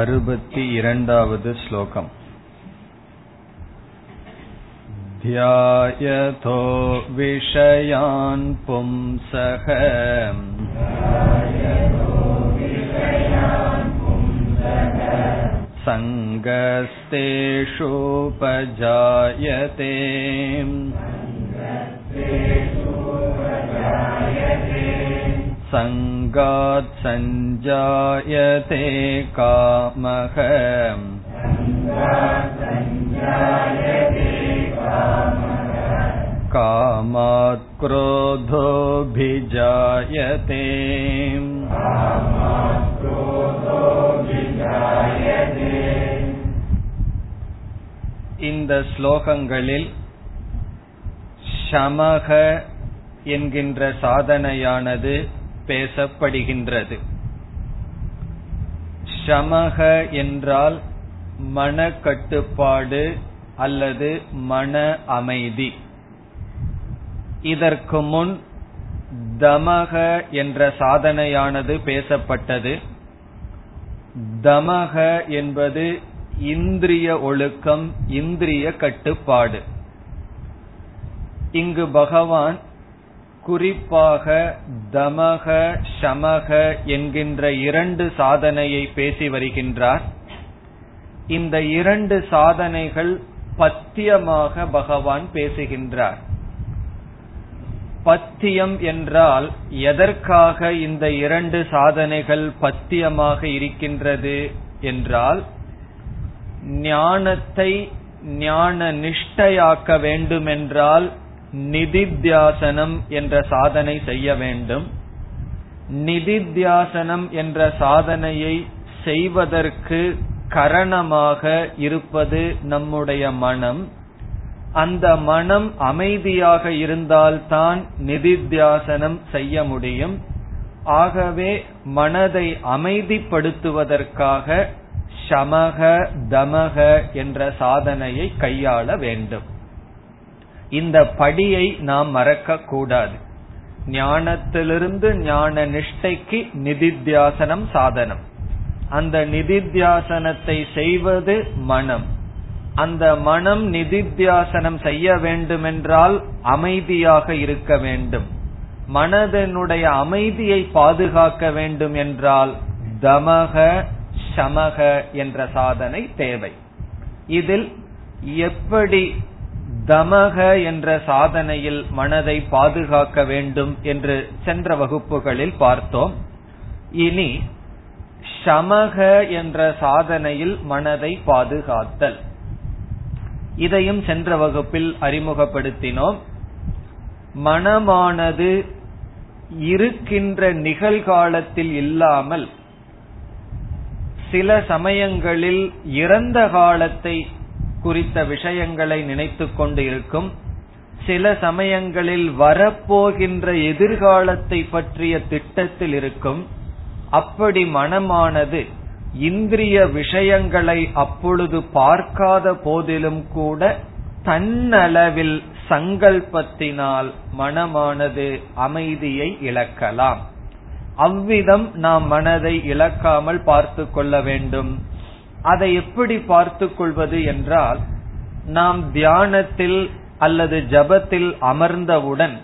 अरुपति इरण्डावद् श्लोकम् ध्यायतो विषयान् पुंसः सङ्गस्तेषुपजायते सङ्गात् सञ्जायते कामः कामात् क्रोधोऽभिजायते இந்த ஸ்லோகங்களில் ஷமக என்கின்ற சாதனையானது பேசப்படுகின்றது. சமக என்றால் மன கட்டுப்பாடு அல்லது மன அமைதி. இதற்கு முன் தமக என்ற சாதனையானது பேசப்பட்டது. தமக என்பது இந்திரிய ஒழுக்கம் இந்திரிய கட்டுப்பாடு. இங்கு பகவான் குறிப்பாக தமக சமக என்கின்ற இரண்டு சாதனையை பேசி வருகின்றார். இந்த இரண்டு சாதனைகள் பத்தியமாக பகவான் பேசுகின்றார். பத்தியம் என்றால் எதற்காக இந்த இரண்டு சாதனைகள் பத்தியமாக இருக்கின்றது என்றால் ஞானத்தை ஞான நிஷ்டையாக்க வேண்டுமென்றால் நிதித்தியாசனம் என்ற சாதனை செய்ய வேண்டும். நிதித்தியாசனம் என்ற சாதனையை செய்வதற்கு கரணமாக இருப்பது நம்முடைய மனம். அந்த மனம் அமைதியாக இருந்தால்தான் நிதித்தியாசனம் செய்ய முடியும். ஆகவே மனதை அமைதிப்படுத்துவதற்காக சமக தமக என்ற சாதனையை கையாள வேண்டும். இந்த படியை நாம் மறக்க கூடாது. ஞானத்திலிருந்து ஞான நிஷ்டைக்கு நிதித்தியாசனம் சாதனம். அந்த நிதித்தியாசனத்தை செய்வது மனம். அந்த மனம் நிதித்தியாசனம் செய்ய வேண்டுமென்றால் அமைதியாக இருக்க வேண்டும். மனதனுடைய அமைதியை பாதுகாக்க வேண்டும் என்றால் தமக சமக என்ற சாதனை தேவை. இதில் எப்படி தமக என்ற சாதனையில் மனதை பாதுகாக்க வேண்டும் என்று சென்ற வகுப்புகளில் பார்த்தோம். இனி சமக என்ற சாதனையில் மனதை பாதுகாத்தல். இதையும் சென்ற வகுப்பில் அறிமுகப்படுத்தினோம். மனமானது இருக்கின்ற நிகழ்காலத்தில் இல்லாமல் சில சமயங்களில் இறந்த காலத்தை குறித்த விஷயங்களை நினைத்து கொண்டு இருக்கும். சில சமயங்களில் வரப்போகின்ற எதிர்காலத்தை பற்றிய திட்டத்தில் இருக்கும். அப்படி மனமானது இந்திரிய விஷயங்களை அப்பொழுது பார்க்காத போதிலும் கூட தன்னளவில் சங்கல்பத்தினால் மனமானது அமைதியை இழக்கலாம். அவ்விதம் நாம் மனதை இழக்காமல் பார்த்து கொள்ள வேண்டும். அதை எப்படி பார்த்து கொள்வது என்றால் நாம் தியானத்தில் அல்லது ஜபத்தில் அமர்ந்தவுடன்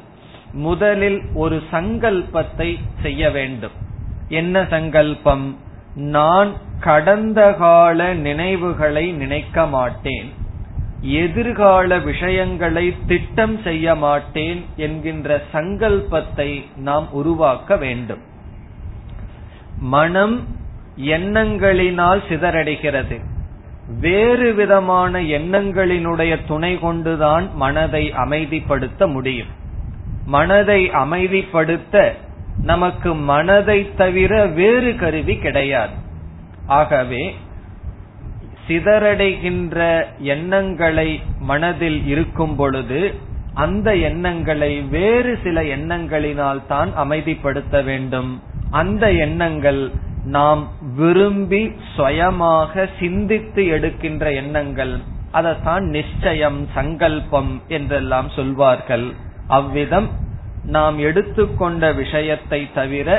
முதலில் ஒரு சங்கல்பத்தை செய்ய வேண்டும். என்ன சங்கல்பம்? நான் கடந்த கால நினைவுகளை நினைக்க மாட்டேன். எதிர்கால விஷயங்களை திட்டம் செய்ய மாட்டேன் என்கின்ற சங்கல்பத்தை நாம் உருவாக்க வேண்டும். மனம் எண்ணங்களினால் சிதறடைகிறது. வேறு விதமான எண்ணங்களினுடைய துணை கொண்டுதான் மனதை அமைதிப்படுத்த முடியும். மனதை அமைதிப்படுத்த நமக்கு மனதை தவிர வேறு கருவி கிடையாது. ஆகவே சிதறடைகின்ற எண்ணங்களை மனதில் இருக்கும் பொழுது அந்த எண்ணங்களை வேறு சில எண்ணங்களினால் தான் அமைதிப்படுத்த வேண்டும். அந்த எண்ணங்கள் நாம் விரும்பி சுயமாக சிந்தித்து எடுக்கின்ற எண்ணங்கள் அதைத்தான் நிச்சயம் சங்கல்பம் என்றெல்லாம் சொல்வார்கள். அவ்விதம் நாம் எடுத்துக்கொண்ட விஷயத்தை தவிர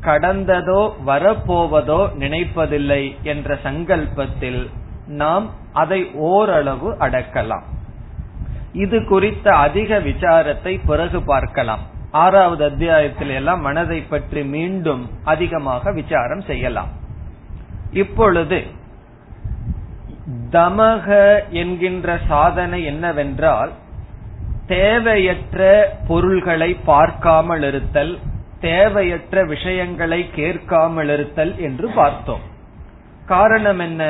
கடந்ததோ வரப்போவதோ நினைப்பதில்லை என்ற சங்கல்பத்தில் நாம் அதை ஓரளவு அடக்கலாம். இது குறித்த அதிக விசாரத்தை பிறகு பார்க்கலாம். ஆறாவது அத்தியாயத்தில் எல்லாம் மனதை பற்றி மீண்டும் அதிகமாக விசாரம் செய்யலாம். இப்பொழுது தமக என்கின்ற சாதனை என்னவென்றால் தேவையற்ற பொருள்களை பார்க்காமல் இருத்தல் தேவையற்ற விஷயங்களை கேட்காமல் இருத்தல் என்று பார்த்தோம். காரணம் என்ன?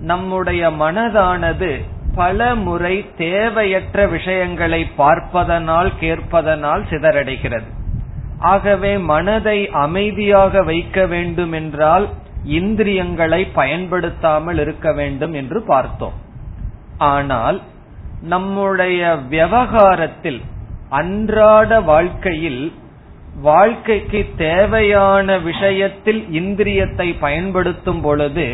நம்முடைய மனதானது பல முறை தேவையற்ற விஷயங்களை பார்ப்பதனால் கேட்பதனால் சிதறடைகிறது. ஆகவே மனதை அமைதியாக வைக்க வேண்டும் என்றால் இந்திரியங்களை பயன்படுத்தாமல் இருக்க வேண்டும் என்று பார்த்தோம். ஆனால் நம்முடைய விவகாரத்தில் அன்றாட வாழ்க்கையில் வாழ்க்கைக்கு தேவையான விஷயத்தில் இந்திரியத்தை பயன்படுத்தும் பொழுது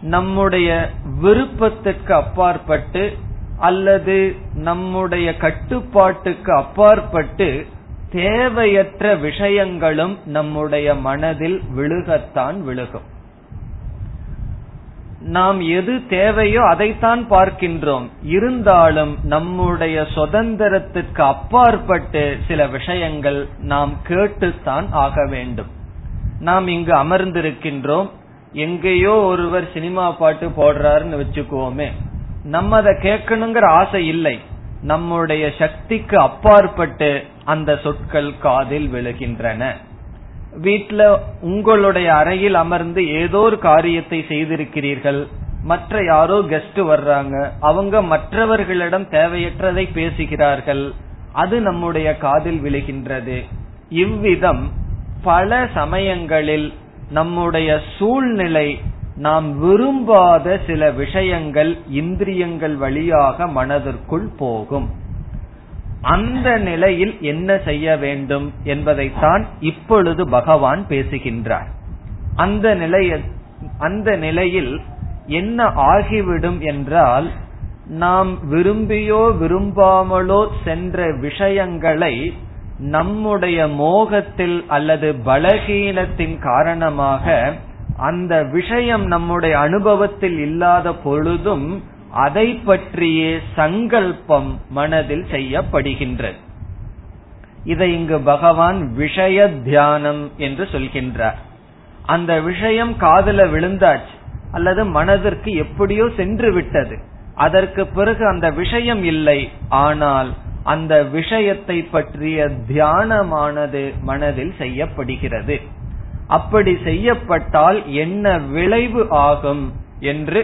நம்முடைய விருப்பத்துக்கு அப்பாற்பட்டு அல்லது நம்முடைய கட்டுப்பாட்டுக்கு அப்பாற்பட்டு தேவையற்ற விஷயங்களும் நம்முடைய மனதில் விழுகத்தான் விழுகும். நாம் எது தேவையோ அதைத்தான் பார்க்கின்றோம். இருந்தாலும் நம்முடைய சுதந்திரத்துக்கு அப்பாற்பட்டு சில விஷயங்கள் நாம் கேட்டுத்தான் ஆக வேண்டும். நாம் இங்கு அமர்ந்திருக்கின்றோம். எங்கேயோ ஒருவர் சினிமா பாட்டு போடுறாருன்னு வச்சுக்கோமே நம்ம அதை கேட்கணுங்கிற ஆசை இல்லை. நம்முடைய சக்திக்கு அப்பாற்பட்டு அந்த சொற்கள் காதில் விழுகின்றன. வீட்டில் உங்களுடைய அறையில் அமர்ந்து ஏதோ ஒரு காரியத்தை செய்திருக்கிறீர்கள். மற்ற யாரோ கெஸ்ட் வர்றாங்க. அவங்க மற்றவர்களிடம் தேவையற்றதை பேசுகிறார்கள். அது நம்முடைய காதில் விழுகின்றது. இவ்விதம் பல சமயங்களில் நம்முடைய சூழ்நிலை நாம் விரும்பாத சில விஷயங்கள் இந்திரியங்கள் வழியாக மனதிற்குள் போகும். அந்த நிலையில் என்ன செய்ய வேண்டும் என்பதைத்தான் இப்பொழுது பகவான் பேசுகின்றார். அந்த நிலைய அந்த நிலையில் என்ன ஆகிவிடும் என்றால் நாம் விரும்பியோ விரும்பாமலோ சென்ற விஷயங்களை நம்முடைய மோகத்தில் அல்லது பலகீனத்தின் காரணமாக அந்த விஷயம் நம்முடைய அனுபவத்தில் இல்லாத பொழுதும் அதை பற்றியே சங்கல்பம் மனதில் செய்யப்படுகின்றது. இதை இங்கு பகவான் விஷய தியானம் என்று சொல்கின்றார். அந்த விஷயம் காதல விழுந்தாச்சு அல்லது மனதிற்கு எப்படியோ சென்று விட்டது. அதற்கு பிறகு அந்த விஷயம் இல்லை ஆனால் அந்த விஷயத்தை பற்றிய தியானமானது மனதில் செய்யப்படுகிறது. அப்படி செய்யப்பட்டால் என்ன விளைவு ஆகும் என்று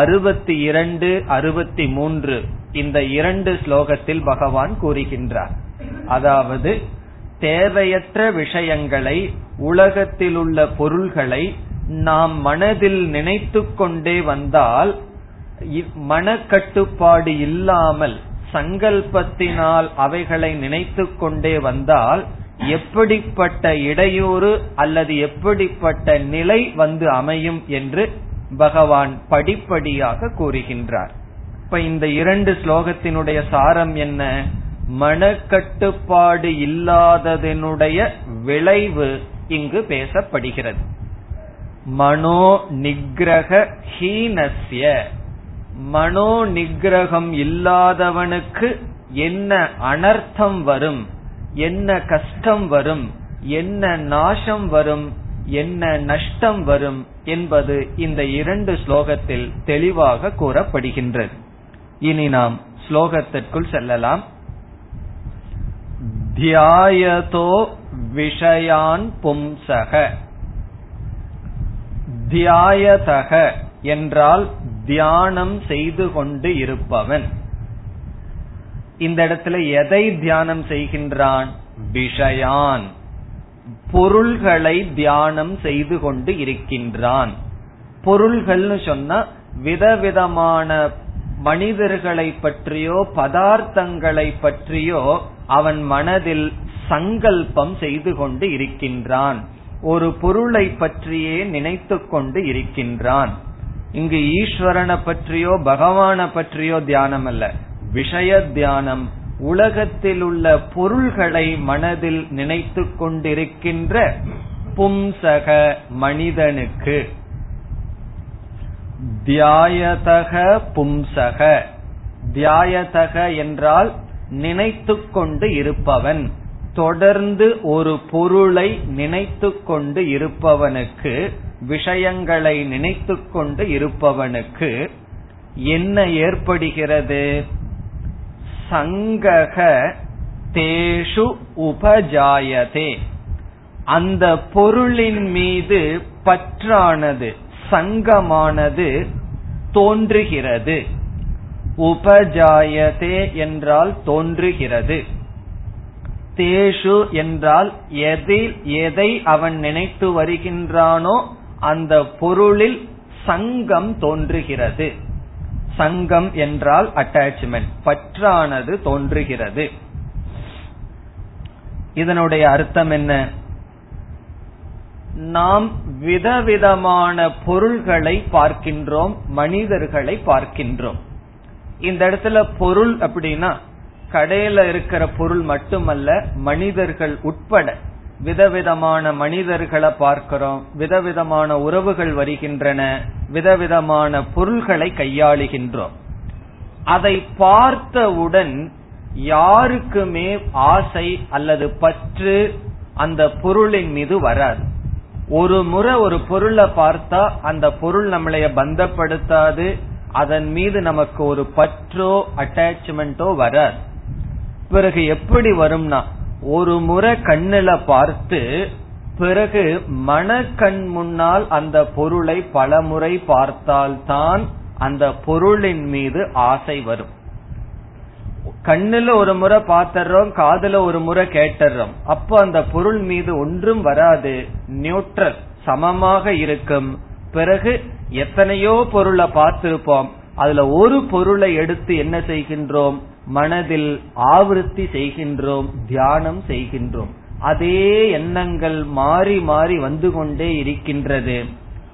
அறுபத்தி இரண்டு அறுபத்தி மூன்று இந்த இரண்டு ஸ்லோகத்தில் பகவான் கூறுகின்றார். அதாவது தேவையற்ற விஷயங்களை உலகத்தில் உள்ள பொருள்களை நாம் மனதில் நினைத்து கொண்டே வந்தால் மனக்கட்டுப்பாடு இல்லாமல் சங்கல்பத்தினால் அவைகளை நினைத்து கொண்டே வந்தால் எப்படிப்பட்ட இடையூறு அல்லது எப்படிப்பட்ட நிலை வந்து அமையும் என்று பகவான் படிப்படியாக கூறுகின்றார். இப்ப இந்த இரண்டு ஸ்லோகத்தினுடைய சாரம் என்ன? மனக்கட்டுப்பாடு இல்லாததனுடைய விளைவு இங்கு பேசப்படுகிறது. மனோ நிகிரக ஹீனஸ்ய. மனோ நிகிரகம் இல்லாதவனுக்கு என்ன அனர்த்தம் வரும் என்ன கஷ்டம் வரும் என்ன நாசம் வரும் என்ன நஷ்டம் வரும் என்பது இந்த இரண்டு ஸ்லோகத்தில் தெளிவாக கூறப்படுகின்றது. இனி நாம் ஸ்லோகத்திற்குள் செல்லலாம். தியாயதோ விஷயான் பும்சக தியாயதக என்றால் தியானம் செய்து கொண்டு இருப்பவன். இந்த இடத்துல எதை தியானம் செய்கின்றான்? விஷயான். பொருள்களை தியானம் செய்து கொண்டு இருக்கின்றான். பொருள்கள்னு சொன்னா விதவிதமான மனிதர்களை பற்றியோ பதார்த்தங்களை பற்றியோ அவன் மனதில் சங்கல்பம் செய்து கொண்டு இருக்கின்றான். ஒரு பொருளை பற்றியே நினைத்து கொண்டு இருக்கின்றான். இங்கு ஈஸ்வரனை பற்றியோ பகவான பற்றியோ தியானம் அல்ல. விஷய தியானம் உலகத்தில் உள்ள பொருள்களை மனதில் நினைத்து கொண்டிருக்கின்ற பும்சக மனிதனுக்கு. தியாயதக பும்சக. தியாயதக என்றால் நினைத்து கொண்டு இருப்பவன். தொடர்ந்து ஒரு பொருளை நினைத்து கொண்டு இருப்பவனுக்கு விஷயங்களை நினைத்து கொண்டு இருப்பவனுக்கு என்ன ஏற்படுகிறது? சங்கக தேஷு உபஜாயதே. அந்த பொருளின் மீது பற்றானது சங்கமானது தோன்றுகிறது. உபஜாயதே என்றால் தோன்றுகிறது. தேஷு என்றால் எதில் எதை அவன் நினைத்து வருகின்றானோ அந்த பொருளில் சங்கம் தோன்றுகிறது. சங்கம் என்றால் அட்டாச்மெண்ட் பற்றானது தோன்றுகிறது. இதனுடைய அர்த்தம் என்ன? நாம் விதவிதமான பொருள்களை பார்க்கின்றோம் மனிதர்களை பார்க்கின்றோம். இந்த இடத்துல பொருள் அப்படின்னா கடையில இருக்கிற பொருள் மட்டுமல்ல மனிதர்கள் உட்பட. விதவிதமான மனிதர்களை பார்க்கிறோம். விதவிதமான உறவுகள் வருகின்றன. விதவிதமான பொருள்களை கையாளுகின்றோம். அதை பார்த்தவுடன் யாருக்குமே ஆசை அல்லது பற்று அந்த பொருளின் மீது வராது. ஒரு முறை ஒரு பொருளை பார்த்தா அந்த பொருள் நம்மளைய பந்தப்படுத்தாது. அதன் மீது நமக்கு ஒரு பற்றோ அட்டாச்மெண்டோ வராது. பிறகு எப்படி வரும்னா ஒரு முறை கண்ணுல பார்த்து பிறகு மனக்கண் முன்னால் அந்த பொருளை பல முறை பார்த்தால்தான் அந்த பொருளின் மீது ஆசை வரும். கண்ணுல ஒரு முறை பார்த்தர்றோம் காதுல ஒரு முறை கேட்டுறோம். அப்போ அந்த பொருள் மீது ஒன்றும் வராது. நியூட்ரல் சமமாக இருக்கும். பிறகு எத்தனையோ பொருளை பார்த்திருப்போம். அதுல ஒரு பொருளை எடுத்து என்ன செய்கின்றோம்? மனதில் ஆவருத்தி செய்கின்றோம் தியானம் செய்கின்றோம். அதே எண்ணங்கள் மாறி மாறி வந்து கொண்டே இருக்கின்றது.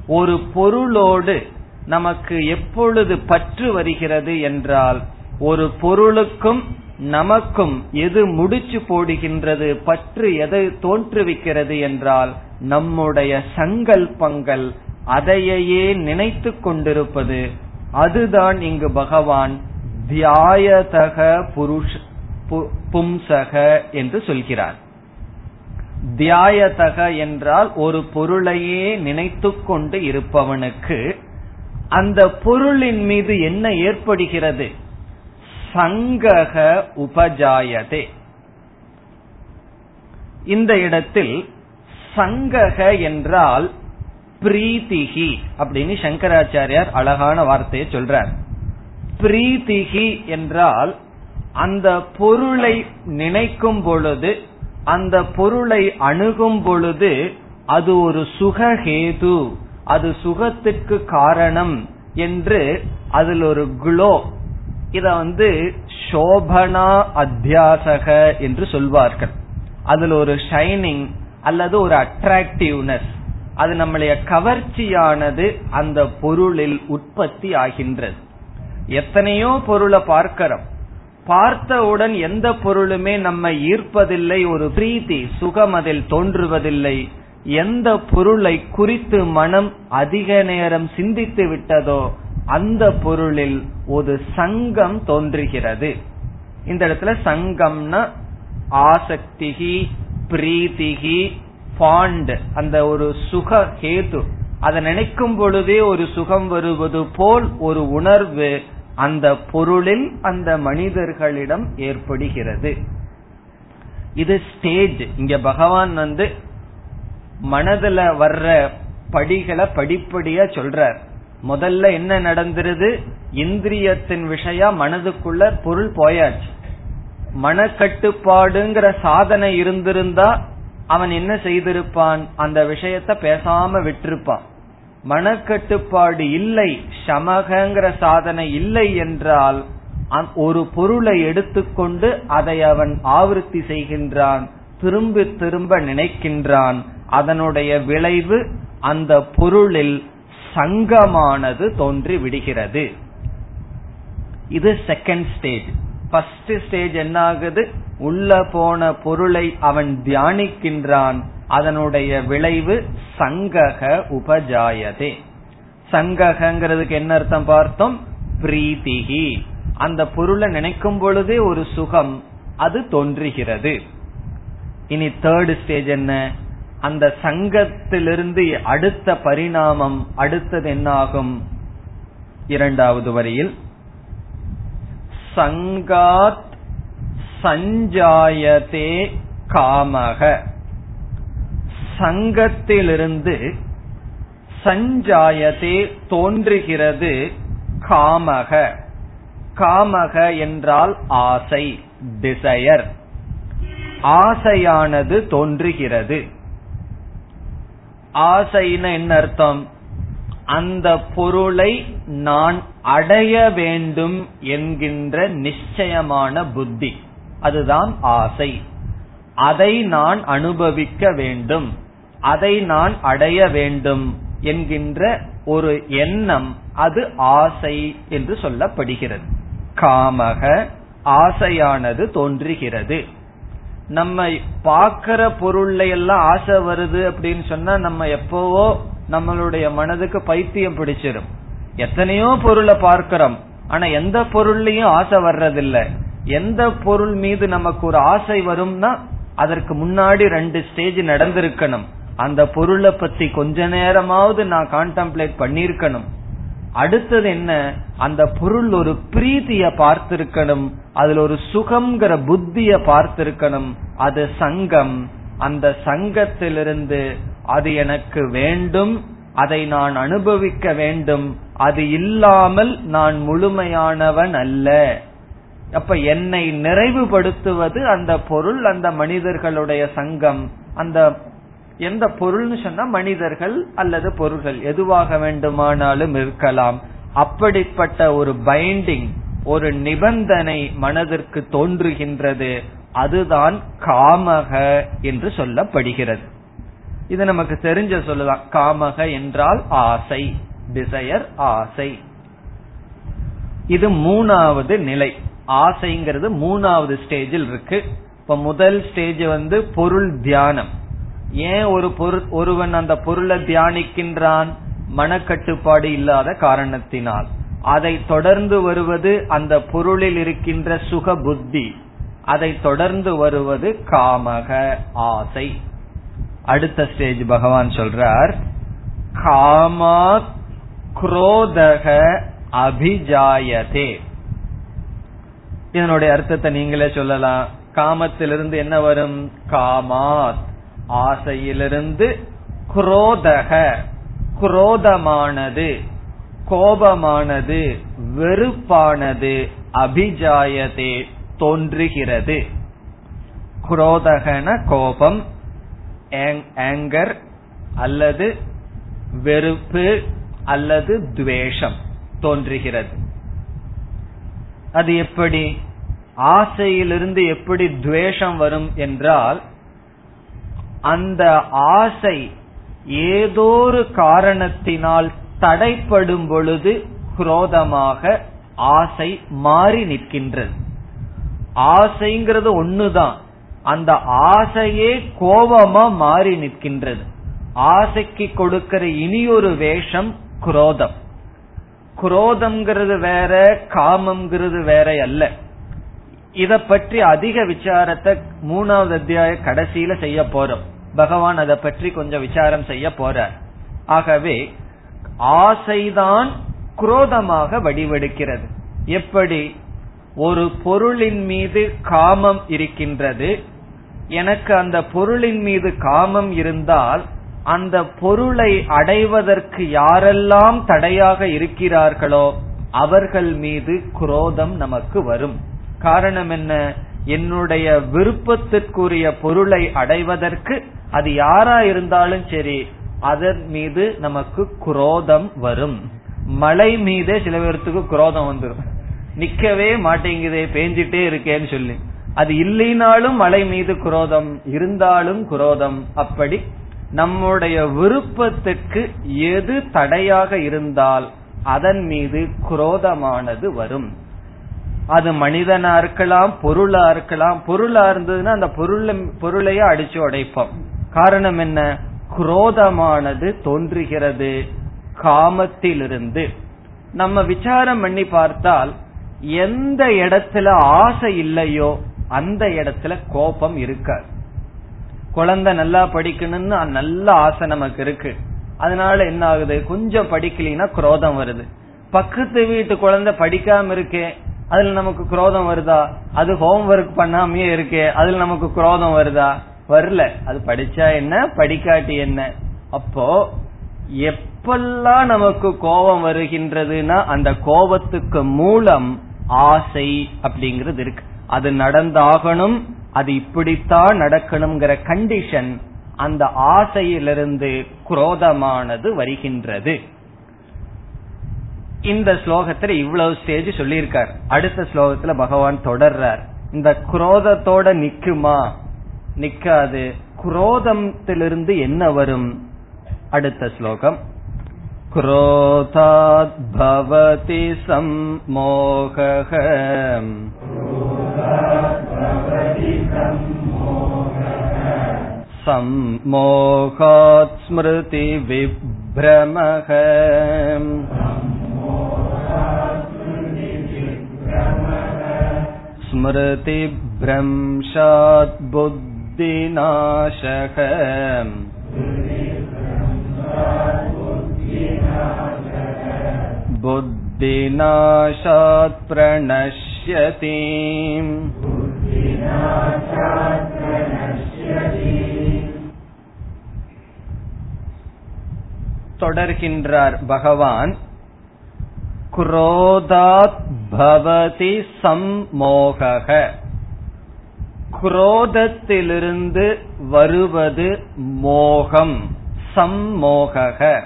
ஒரு பொருளோடு நமக்கு எப்பொழுது பற்று வருகிறது என்றால் ஒரு பொருளுக்கும் நமக்கும் எது முடிச்சு போடுகின்றது பற்று எதை தோற்றுவிக்கிறது என்றால் நம்முடைய சங்கல்பங்கள் அதையே நினைத்து கொண்டிருப்பது. அதுதான் இங்கு பகவான் தியாயதக புருஷ பும்சக என்று சொல்கிறார். தியாயதக என்றால் ஒரு பொருளையே நினைத்து கொண்டு இருப்பவனுக்கு அந்த பொருளின் மீது என்ன ஏற்படுகிறது? சங்கக உபஜாயதே. இந்த இடத்தில் சங்கக என்றால் பிரீத்திகி அப்படின்னு சங்கராச்சாரியார் அழகான வார்த்தையை சொல்றார். பிரீதிகி என்றால் அந்த பொருளை நினைக்கும் பொழுது அந்த பொருளை அணுகும் பொழுது அது ஒரு சுகஹேது அது சுகத்துக்கு காரணம் என்று அதில் ஒரு குளோ இத வந்து சோபனா அத்தியாசக என்று சொல்வார்கள். அதில் ஒரு ஷைனிங் அல்லது ஒரு அட்ராக்டிவ்னஸ் அது நம்மளைய கவர்ச்சியானது அந்த பொருளில் உற்பத்தி ஆகின்றது. எத்தனையோ பொருளை பார்க்கிறோம். பார்த்தவுடன் எந்த பொருளுமே நம்மை ஈர்ப்பதில்லை ஒரு பிரீத்தி சுகம் அதில் தோன்றுவதில்லை. எந்த பொருளை குறித்து மனம் அதிக நேரம் சிந்தித்து விட்டதோ அந்த பொருளில் ஒரு சங்கம் தோன்றுகிறது. இந்த இடத்துல சங்கம்னா ஆசக்திகி பிரீத்திகி பாண்ட் அந்த ஒரு சுக கேது. அதை நினைக்கும் பொழுதே ஒரு சுகம் வருவது போல் ஒரு உணர்வு அந்த பொருளில் அந்த மனிதர்களிடம் ஏற்படுகிறது. இது ஸ்டேஜ் இங்க பகவான் வந்து மனதுல வர்ற படிகளை படிப்படியா சொல்றார். முதல்ல என்ன நடந்துருது? இந்திரியத்தின் விஷயம் மனதுக்குள்ள பொருள் போயாச்சு. மனக்கட்டுப்பாடுங்கிற சாதனை இருந்திருந்தா அவன் என்ன செய்திருப்பான்? அந்த விஷயத்த பேசாம விட்டிருப்பான். மனக்கட்டுப்பாடு இல்லை சமகங்கிற சாதனை இல்லை என்றால் ஒரு பொருளை எடுத்துக்கொண்டு அதை அவன் ஆவருத்தி செய்கின்றான் திரும்ப திரும்ப நினைக்கின்றான். அதனுடைய விளைவு அந்த பொருளில் சங்கமானது தோன்றி விடுகிறது. இது செகண்ட் ஸ்டேஜ் ஃபர்ஸ்ட் ஸ்டேஜ் என்ன ஆகுது உள்ள போன பொருளை அவன் தியானிக்கின்றான். அதனுடைய விளைவு சங்கக உபஜாயதே. சங்ககங்கிறதுக்கு என்ன அர்த்தம் பார்த்தோம்? பிரீத்திகி. அந்த பொருளை நினைக்கும் பொழுதே ஒரு சுகம் அது தோன்றுகிறது. இனி தேர்ட் ஸ்டேஜ் என்ன? அந்த சங்கத்திலிருந்து அடுத்த பரிணாமம் அடுத்தது என்னாகும்? இரண்டாவது வரியில் சங்காத் சஞ்சாயதே காமக. சங்கத்திலிருந்து சஞ்சாயதே தோன்றுகிறது காமக. காமக என்றால் ஆசை டிசையர் ஆசையானது தோன்றுகிறது. ஆசைன்னு என்ன அர்த்தம்? அந்த பொருளை நான் அடைய வேண்டும் என்கின்ற நிச்சயமான புத்தி. அதுதான் ஆசை. அதை நான் அனுபவிக்க வேண்டும். அதை நான் அடைய வேண்டும் என்கின்ற ஒரு எண்ணம் அது ஆசை என்று சொல்லப்படுகிறது. காமக ஆசையானது தோன்றுகிறது. நம்ம பாக்கிற பொருள்ல எல்லாம் ஆசை வருது அப்படின்னு சொன்னா நம்ம எப்பவோ நம்மளுடைய மனதுக்கு பைத்தியம் பிடிச்சிடும் எத்தனையோ பொருளை பார்க்கிறோம். ஆனா எந்த பொருள்லயும் ஆசை வர்றதில்ல. எந்த பொருள் மீது நமக்கு ஒரு ஆசை வரும்னா அதற்கு முன்னாடி ரெண்டு ஸ்டேஜ் நடந்திருக்கணும். அந்த பொருளை பத்தி கொஞ்ச நேரமாவது நான் கான்டம்ப்ளேட் பண்ணிருக்கணும் அடுத்தது என்ன? அந்த பொருள் ஒரு பிரீத்திய பார்த்திருக்கணும். அதுல ஒரு சுகம்ங்கிற புத்திய பார்த்திருக்கணும். அது சங்கம். அந்த சங்கத்திலிருந்து அது எனக்கு வேண்டும். அதை நான் அனுபவிக்க வேண்டும். அது இல்லாமல் நான் முழுமையானவன் அல்ல. அப்ப என்னை நிறைவுபடுத்துவது அந்த பொருள் அந்த மனிதர்களுடைய சங்கம். அந்த எந்த பொருள்னு சொன்னா மனிதர்கள் அல்லது பொருள்கள் எதுவாக வேண்டுமானாலும் இருக்கலாம். அப்படிப்பட்ட ஒரு பைண்டிங் ஒரு நிபந்தனை மனதிற்கு தோன்றுகின்றது. அதுதான் காமக என்று சொல்லப்படுகிறது. இது நமக்கு தெரிஞ்ச சொல்லுதான். காமக என்றால் ஆசை டிசையர் ஆசை. இது மூணாவது நிலை. ஆசைங்கிறது மூணாவது ஸ்டேஜில் இருக்கு. இப்ப முதல் ஸ்டேஜ் வந்து பொருள் தியானம். ஏன் ஒரு பொருள் ஒருவன் அந்த பொருளை தியானிக்கின்றான்? மனக்கட்டுப்பாடு இல்லாத காரணத்தினால். அதை தொடர்ந்து வருவது அந்த பொருளில் இருக்கின்ற சுக புத்தி. அதை தொடர்ந்து வருவது காமக ஆசை. அடுத்த ஸ்டேஜ் பகவான் சொல்றார் காமாத் குரோதக அபிஜாயதே. இதனுடைய அர்த்தத்தை நீங்களே சொல்லலாம். காமத்திலிருந்து என்ன வரும்? காமாத். ஆசையிலிருந்து குரோதக குரோதமானது கோபமானது வெறுப்பானது அபிஜாயதே தோன்றுகிறது. குரோதகன கோபம் ஆங்கர் அல்லது வெறுப்பு அல்லது துவேஷம் தோன்றுகிறது. அது எப்படி? ஆசையிலிருந்து எப்படி துவேஷம் வரும் என்றால் அந்த ஆசை ஏதோ ஒரு காரணத்தினால் தடைப்படும் பொழுது குரோதமாக ஆசை மாறி நிற்கின்றது. ஆசைங்கிறது ஒண்ணுதான். அந்த ஆசையே கோபமா மாறி நிற்கின்றது. ஆசைக்கு கொடுக்கிற இனியொரு வேஷம் குரோதம். குரோதம்ங்கிறது வேற காமம்ங்கிறது வேற அல்ல இத பற்றி அதிக விசாரத்தை மூணாவது அத்தியாய கடைசியில செய்ய போறோம். பகவான் அதை பற்றி கொஞ்சம் விசாரம் செய்ய போறார். ஆகவே ஆசைதான் குரோதமாக வடிவெடுக்கிறது. எப்படி? ஒரு பொருளின் மீது காமம் இருக்கின்றது. எனக்கு அந்த பொருளின் மீது காமம் இருந்தால் அந்த பொருளை அடைவதற்கு யாரெல்லாம் தடையாக இருக்கிறார்களோ அவர்கள் மீது குரோதம் நமக்கு வரும். காரணம் என்ன என்னுடைய விருப்பத்திற்குரிய பொருளை அடைவதற்கு அது யாரா இருந்தாலும் சரி அதன் மீது நமக்கு குரோதம் வரும். மழை மீதே சில பேர்த்துக்கு குரோதம் வந்துடும் நிக்கவே மாட்டேங்குதே பேஞ்சிட்டே இருக்கேன்னு சொல்லி. அது இல்லைனாலும் மழை மீது குரோதம் இருந்தாலும் குரோதம். அப்படி நம்முடைய விருப்பத்துக்கு எது தடையாக இருந்தால் அதன் மீது குரோதமானது வரும். அது மனிதனா இருக்கலாம் பொருளா இருக்கலாம். பொருளா இருந்ததுன்னா அந்த பொருள் பொருளையே அடிச்சு உடைப்போம். காரணம் என்ன? குரோதமானது தோன்றுகிறது காமத்திலிருந்து. நம்ம விசாரம் பண்ணி பார்த்தால் எந்த இடத்துல ஆசை இல்லையோ அந்த இடத்துல கோபம் இருக்காது. குழந்தை நல்லா படிக்கணும்னு நல்ல ஆசை நமக்கு இருக்கு. அதனால என்ன ஆகுது கொஞ்சம் படிக்கலைன்னா குரோதம் வருது. பக்கத்து வீட்டு குழந்தை படிக்காம இருக்கே அதுல நமக்கு குரோதம் வருதா? அது ஹோம்ஒர்க் பண்ணாமயே இருக்கே அதுல நமக்கு குரோதம் வருதா? வரல. அது படிச்சா என்ன? படிக்காட்டி என்ன? அப்போ எப்பெல்லாம் நமக்கு கோபம் வருகின்றதுன்னா அந்த கோபத்துக்கு மூலம் ஆசை அப்படிங்கிறது இருக்கு. அது நடந்தாகணும் அது இப்படித்தான் நடக்கணுங்கிற கண்டிஷன் அந்த ஆசையிலிருந்து குரோதமானது வருகின்றது. இந்த ஸ்லோகத்துல இவ்வளவு ஸ்டேஜ் சொல்லியிருக்கார் அடுத்த ஸ்லோகத்துல பகவான் தொடர்றார் இந்த குரோதத்தோட நிக்குமா நிக்காது குரோதத்திலிருந்து என்ன வரும் அடுத்த ஸ்லோகம் क्रोधात् भवति सम्मोहः सम्मोहात् स्मृतिविभ्रमः स्मृतिभ्रंशात् बुद्धिनाशः बुद्धिनाशात् प्रणश्यति தொடர்கின்றார் பகவான் குரோதாத் பவதி சம்மோக குரோதத்திலிருந்து வருவது மோகம் சம்மோக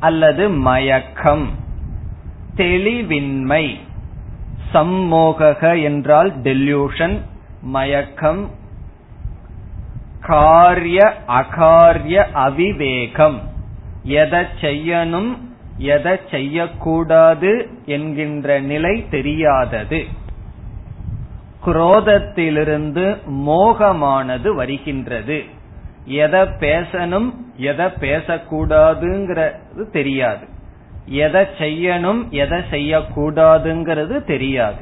அல்லது மயக்கம். தெளிவின்மை. சம்மோக என்றால் டெல்யூஷன் மயக்கம். காரிய அகாரிய அவிவேகம். எதை செய்யணும்? எதை செய்யக்கூடாது என்கின்ற நிலை தெரியாதது. குரோதத்திலிருந்து மோகமானது வருகின்றது. எதை பேசணும் எதை பேசக்கூடாதுங்கிறது தெரியாது. எதை செய்யணும் எதை செய்யக்கூடாதுங்கிறது தெரியாது.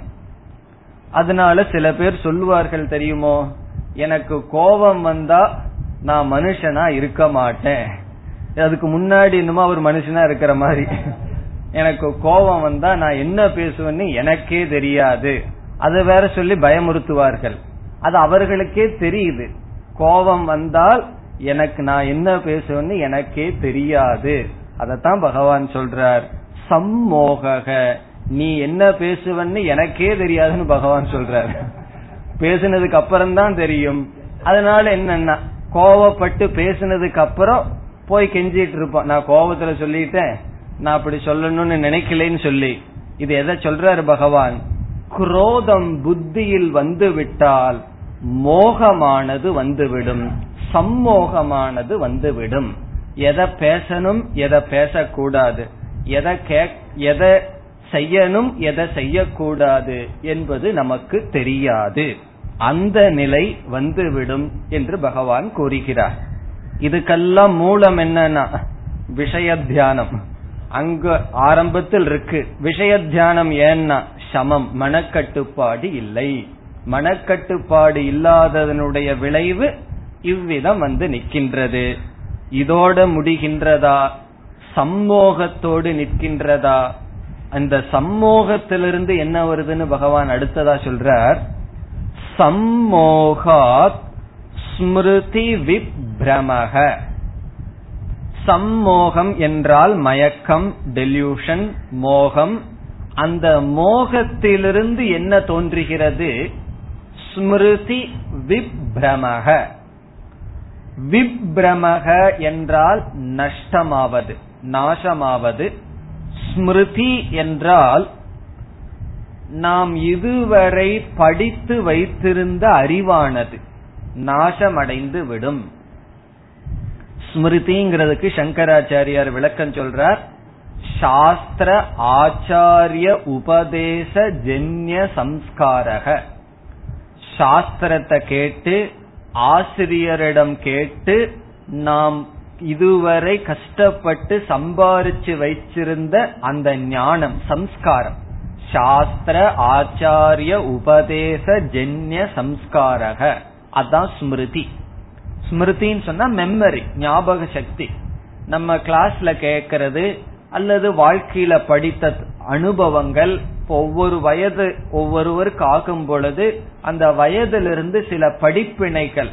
அதனால சில பேர் சொல்லுவார்கள் தெரியுமோ எனக்கு கோபம் வந்தா நான் மனுஷனா இருக்க மாட்டேன். அதுக்கு முன்னாடி இன்னுமா ஒரு மனுஷனா இருக்கிற மாதிரி. எனக்கு கோபம் வந்தா நான் என்ன பேசுவேன்னு எனக்கே தெரியாது. அதை வேற சொல்லி பயமுறுத்துவார்கள். அது அவர்களுக்கே தெரியுது. கோபம் வந்தால் எனக்கு நான் என்ன பேசுவேன்னு எனக்கே தெரியாது. அதத்தான் பகவான் சொல்றார். சம்மோக நீ என்ன பேசுவன்னு எனக்கே தெரியாதுன்னு பகவான் சொல்றார். பேசினதுக்கு அப்புறம் தான் தெரியும். அதனால என்னன்னா கோவப்பட்டு பேசினதுக்கு அப்புறம் போய் கெஞ்சிட்டு இருப்போம். நான் கோபத்துல சொல்லிட்டேன். நான் அப்படி சொல்லணும்னு நினைக்கலன்னு சொல்லி. இது எதை சொல்றாரு பகவான்? குரோதம் புத்தியில் வந்து விட்டால் மோகமானது வந்துவிடும். சம்மோகமானது வந்துவிடும். எதை பேசணும் எதை பேசக்கூடாது. எதை எதை செய்யணும் எதை செய்யக்கூடாது என்பது நமக்கு தெரியாது. அந்த நிலை வந்துவிடும் என்று பகவான் கூறுகிறார். இதுக்கெல்லாம் மூலம் என்னன்னா விஷய தியானம் அங்க ஆரம்பத்தில் இருக்கு. விஷய தியானம் ஏன்னா சமம். மனக்கட்டுப்பாடு இல்லை. மனக்கட்டுப்பாடு இல்லாததனுடைய விளைவு இவ்விதம் வந்து நிற்கின்றது. இதோட முடிகின்றதா? சம்மோகத்தோடு நிற்கின்றதா? அந்த சம்மோகத்திலிருந்து என்ன வருதுன்னு பகவான் அடுத்ததா சொல்றார். சம்மோகாத் ஸ்மிருதி விப்ரமக. சம்மோகம் என்றால் மயக்கம் டெல்யூஷன் மோகம். அந்த மோகத்திலிருந்து என்ன தோன்றுகிறது? ஸ்மிருதி விப்ரமக. விப்ரமக என்றால் நஷ்டமாவது நாசமாவது. ஸ்மிருதி என்றால் நாம் இதுவரை படித்து வைத்திருந்த அறிவானது. நாசமடைந்து விடும். ஸ்மிருதிங்கிறதுக்கு சங்கராச்சாரியார் விளக்கம் சொல்றார். சாஸ்திர ஆச்சாரிய உபதேச ஜென்ய சம்ஸ்காரக. சாஸ்திரத்தை கேட்டு ஆசிரியரிடம் கேட்டு நாம் இதுவரை கஷ்டப்பட்டு சம்பாரிச்சு வைச்சிருந்த அந்த ஞானம் சம்ஸ்காரம். சாஸ்திர ஆச்சாரிய உபதேச ஜென்ய சம்ஸ்காரக. அதான் ஸ்மிருதி. ஸ்மிருதின்னு சொன்னா மெமரி ஞாபக சக்தி. நம்ம கிளாஸ்ல கேட்கறது அல்லது வாழ்க்கையில படித்த அனுபவங்கள் ஒவ்வொரு வயது ஒவ்வொருவருக்கு ஆகும் பொழுது அந்த வயதிலிருந்து சில படிப்பினைகள்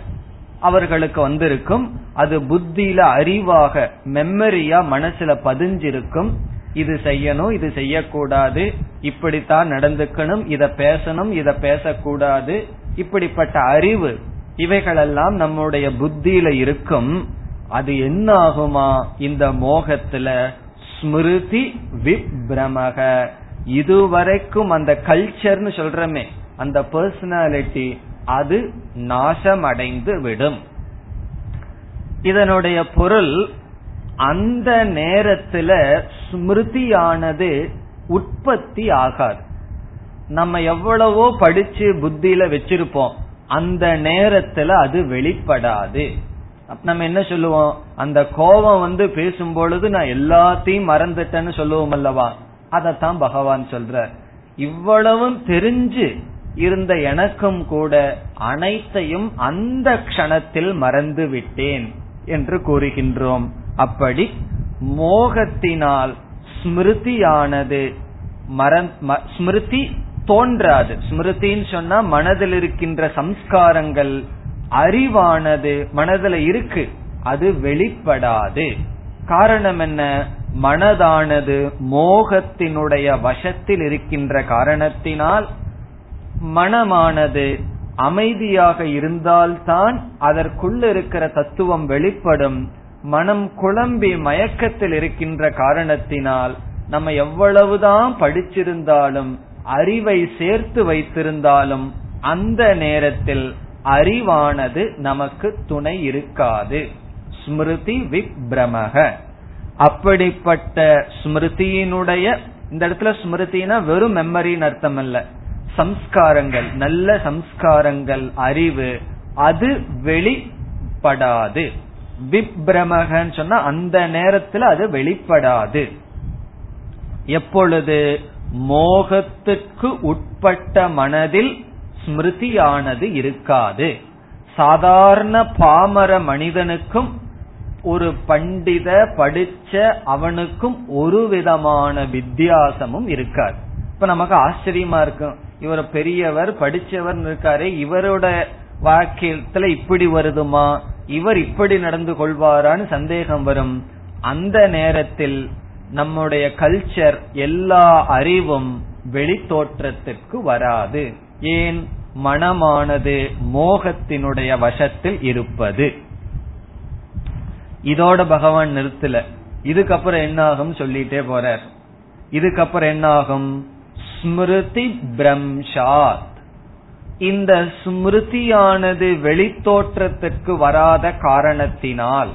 அவர்களுக்கு வந்திருக்கும். அது புத்தியில அறிவாக மெமரியா மனசுல பதிஞ்சிருக்கும். இது செய்யணும் இது செய்யக்கூடாது. இப்படித்தான் நடந்துக்கணும் இத பேசணும் இத பேசக்கூடாது. இப்படிப்பட்ட அறிவு இவைகளெல்லாம் நம்முடைய புத்தியில இருக்கும். அது என்ன ஆகுமா இந்த மோகத்துல ஸ்மிருதி விப்ரமக. இதுவரைக்கும் அந்த கல்ச்சர்னு சொல்றமே அந்த பர்சனாலிட்டி அது நாசமடைந்து விடும். இதனுடைய பொருள் அந்த நேரத்துல ஸ்மிருதியானது உற்பத்தி ஆகாது. நம்ம எவ்வளவோ படிச்சு புத்தியில வச்சிருப்போம். அந்த நேரத்துல அது வெளிப்படாது. நம்ம என்ன சொல்லுவோம்? அந்த கோபம் வந்து பேசும் பொழுது நான் எல்லாத்தையும் மறந்துட்டேன்னு சொல்லுவோம் அல்லவா? அதத்தான் பகவான் சொல்ற இவ்வளவும் தெரிஞ்சு இருந்த எனக்கும் கூட அனைத்தையும் அந்த க்ஷணத்தில் மறந்து விட்டேன் என்று கூறுகின்றோம். அப்படி மோகத்தினால் ஸ்மிருதியானது ஸ்மிருதி தோன்றாது. ஸ்மிருதின்னு சொன்னா மனதில் இருக்கின்ற சம்ஸ்காரங்கள் அறிவானது மனதில் இருக்கு. அது வெளிப்படாது. காரணம் என்ன? மனதானது மோகத்தினுடைய வசத்தில் இருக்கின்ற காரணத்தினால் மனமானது அமைதியாக இருந்தால்தான் அதற்குள்ள இருக்கிற தத்துவம் வெளிப்படும். மனம் குழம்பி மயக்கத்தில் இருக்கின்ற காரணத்தினால் நம்ம எவ்வளவுதான் படிச்சிருந்தாலும் அறிவை சேர்த்து வைத்திருந்தாலும் அந்த நேரத்தில் அறிவானது நமக்கு துணை இருக்காது. ஸ்மிருதி விப்ரமக அப்படிப்பட்ட ஸ்மிருதியினுடைய இந்த இடத்துல ஸ்மிருதினா வெறும் மெமரின்னு அர்த்தம் அல்ல சம்ஸ்காரங்கள் நல்ல சம்ஸ்காரங்கள் அறிவு அது வெளிப்படாது. விப்ரமகன்னு சொன்னா அந்த நேரத்துல அது வெளிப்படாது. எப்பொழுது? மோகத்துக்கு உட்பட்ட மனதில் ஸ்மிருதியானது இருக்காது. சாதாரண பாமர மனிதனுக்கும் ஒரு பண்டித படிச்ச அவனுக்கும் ஒரு விதமான வித்தியாசமும் இருக்காது. இப்ப நமக்கு ஆச்சரியமா இருக்கும் இவர் பெரியவர் படிச்சவர் இருக்காரு இவரோட வாக்கியத்துல இப்படி வருதுமா? இவர் இப்படி நடந்து கொள்வாரான்னு சந்தேகம் வரும். அந்த நேரத்தில் நம்முடைய கல்ச்சர் எல்லா அறிவும் வெளித்தோற்றத்திற்கு வராது. ஏன்? மனமானது மோகத்தினுடைய வசத்தில் இருப்பது. இதோட பகவான் நிறுத்தல. இதுக்கப்புறம் என்ன ஆகும் சொல்லிட்டே போறார். இதுக்கப்புறம் என்ன ஆகும் ஸ்மிருதி பிரம்ஷாத். இந்த ஸ்மிருதியானது வெளித்தோற்றத்திற்கு வராத காரணத்தினால்.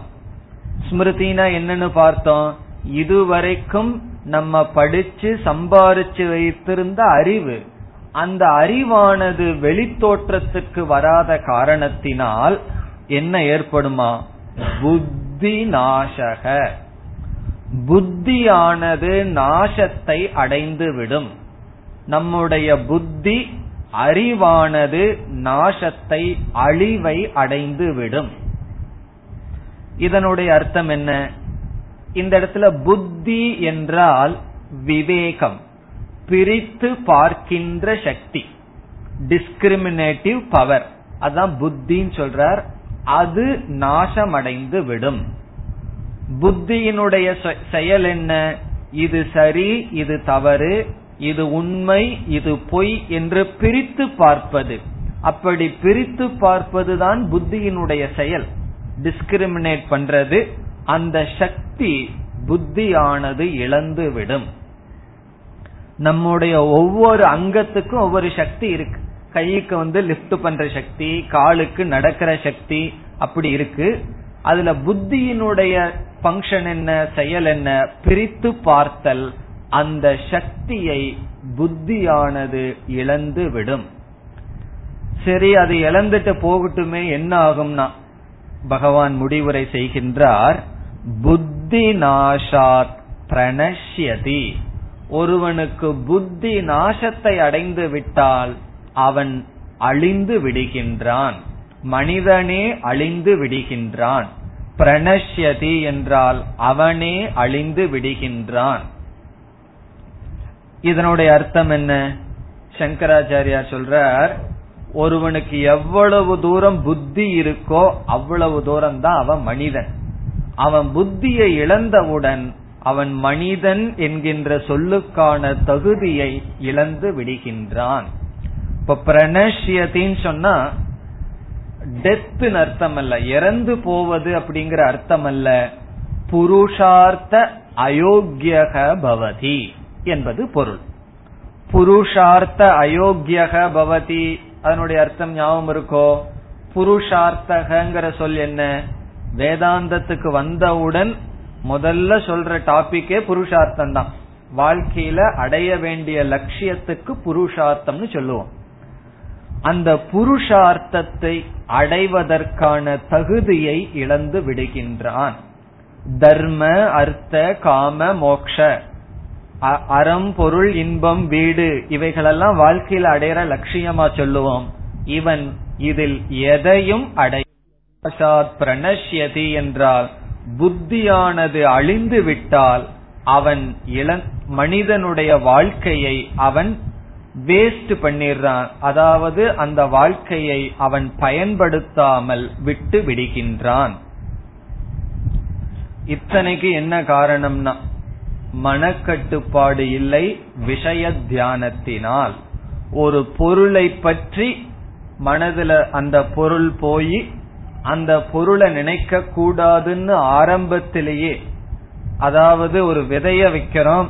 ஸ்மிருதினா என்னன்னு பார்த்தோம். இதுவரைக்கும் நம்ம படிச்சு சம்பாரிச்சு வைத்திருந்த அறிவு அந்த அறிவானது வெளித்தோற்றத்துக்கு வராத காரணத்தினால் என்ன ஏற்படுமா? புத்தி நாசக புத்தியானது நாசத்தை அடைந்து விடும் நம்முடைய புத்தி அறிவானது நாசத்தை அழிவை அடைந்து விடும் இதனுடைய அர்த்தம் என்ன? இந்த இடத்துல புத்தி என்றால் விவேகம் பிரித்து பார்க்கின்ற சக்தி டிஸ்கிரிமினேட்டிவ் பவர் அதான் புத்தின்னு சொல்றார். அது நாசமடைந்து விடும். புத்தியினுடைய செயல் என்ன? இது சரி இது தவறு இது உண்மை இது பொய் என்று பிரித்து பார்ப்பது. அப்படி பிரித்து பார்ப்பதுதான் புத்தியினுடைய செயல். டிஸ்கிரிமினேட் பண்றது. அந்த சக்தி புத்தியானது இழந்து விடும். நம்முடைய ஒவ்வொரு அங்கத்துக்கும் ஒவ்வொரு சக்தி இருக்கு. கைக்கு வந்து லிப்ட் பண்ற சக்தி காலுக்கு நடக்கிற சக்தி அப்படி இருக்கு. அதுல புத்தியினுடைய பங்கன் என்ன செயல் என்ன பிரித்து பார்த்தல் அந்த சக்தியை புத்தியானது இழந்து விடும். சரி அது இழந்துட்டு போகட்டுமே என்ன ஆகும்னா பகவான் முடிவுரை செய்கின்றார் புத்தி நாசாத் பிரணஷ்யதி. ஒருவனுக்கு புத்தி நாசத்தை அடைந்து விட்டால் அவன் அழிந்து விடுகின்றான். மனிதனே அழிந்து விடுகின்றான். பிரணஷ்யதி என்றால் அவனே அழிந்து விடுகின்றான். இதனுடைய அர்த்தம் என்ன? சங்கராச்சாரியார் சொல்றார் ஒருவனுக்கு எவ்வளவு தூரம் புத்தி இருக்கோ அவ்வளவு தூரம் தான் அவன் மனிதன். அவன் புத்தியை இழந்தவுடன் அவன் மனிதன் என்கின்ற சொல்லுக்கான தகுதியை இழந்து விடுகின்றான். இப்ப பிரணஷ்யத்தின்னு சொன்னா டெத்துன்னு அர்த்தம் அல்ல இறந்து போவது அப்படிங்கிற அர்த்தம் அல்ல புருஷார்த்த அயோக்கியக பவதி என்பது பொருள். புருஷார்த்த அயோக்கியக பவதி அதனுடைய அர்த்தம் ஞாபகம் இருக்கோ? புருஷார்த்தகங்கிற சொல் என்ன? வேதாந்தத்துக்கு வந்தவுடன் முதல்ல சொல்ற டாபிக்கே புருஷார்த்தம் தான் வாழ்க்கையில அடைய வேண்டிய லட்சியத்துக்கு புருஷார்த்தம்னு சொல்லுவோம். அந்த புருஷார்த்தத்தை அடைவதற்கான தகுதியை இழந்து விடுகின்றான். தர்ம அர்த்த காம மோக்ஷ. அறம் பொருள் இன்பம் வீடு இவைகளெல்லாம் வாழ்க்கையில் அடையிற லட்சியமா சொல்லுவோம். இவன் இதில் எதையும் அடை பிரணஷ்யதி என்றால் புத்தியானது அழிந்து விட்டால் அவன் இள மனிதனுடைய வாழ்க்கையை அவன் வேஸ்ட் பண்ணிடுறான் அதாவது அந்த வாழ்க்கையை அவன் பயன்படுத்தாமல் விட்டு விடுகின்றான். இத்தனைக்கு என்ன காரணம்னா மனக்கட்டுப்பாடு இல்லை விஷய தியானத்தினால். ஒரு பொருளை பற்றி மனதுல அந்த பொருள் போய் அந்த பொருளை நினைக்க கூடாதுன்னு ஆரம்பத்திலேயே அதாவது ஒரு விதைய வைக்கிறோம்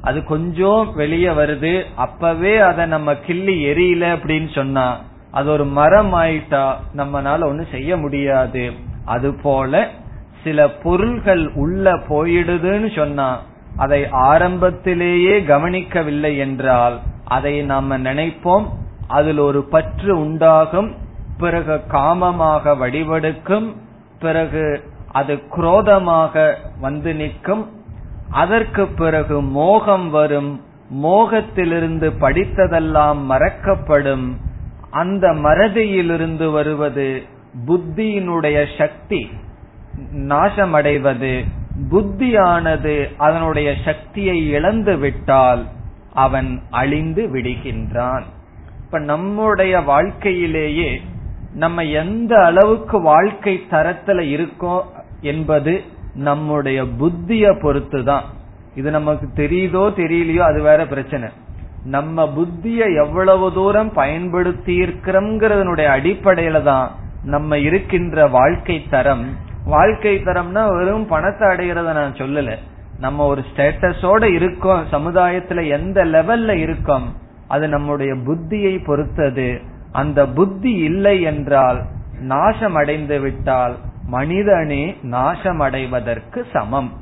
அது கொஞ்சம் வெளியே வருது அப்பவே அதை நம்ம கிள்ளி எரியல அப்படின்னு சொன்னா அது ஒரு மரம் ஆயிட்டா நம்மனால ஒன்னும் செய்ய முடியாது. அது போல சில பொருள்கள் உள்ள போயிடுதுன்னு சொன்னா அதை ஆரம்பத்திலேயே கவனிக்கவில்லை என்றால் அதை நாம நினைப்போம். அதில் ஒரு பற்று உண்டாகும். பிறகு காமமாக வடிவெடுக்கும். பிறகு அது குரோதமாக வந்து நிற்கும். அதற்கு பிறகு மோகம் வரும். மோகத்திலிருந்து படித்ததெல்லாம் மறக்கப்படும். அந்த மறதியிலிருந்து வருவது புத்தியினுடைய சக்தி நாசமடைவது. புத்தியானது அதனுடைய சக்தியை இழந்து விட்டால் அவன் அழிந்து விடுகின்றான். இப்ப நம்முடைய வாழ்க்கையிலேயே நம்ம எந்த அளவுக்கு வாழ்க்கை தரத்துல இருக்கோம் என்பது நம்முடைய புத்திய பொறுத்து தான் இது நமக்கு தெரியுதோ தெரியலையோ அது வேற பிரச்சனை. நம்ம புத்திய எவ்வளவு தூரம் பயன்படுத்தி இருக்கிறோம்ங்கிறதனுடைய அடிப்படையில தான் நம்ம இருக்கின்ற வாழ்க்கை தரம் வாழ்க்கை தரம்னா வெறும் பணத்தை அடைகிறத நான் சொல்லல. நம்ம ஒரு ஸ்டேட்டஸோட இருக்கோம். சமுதாயத்துல எந்த லெவல்ல இருக்கோம்? அது நம்முடைய புத்தியை பொறுத்தது. அந்த புத்தி இல்லை என்றால் நாசம் அடைந்து விட்டால் மனிதனே நாசமடைவதற்கு சமம்.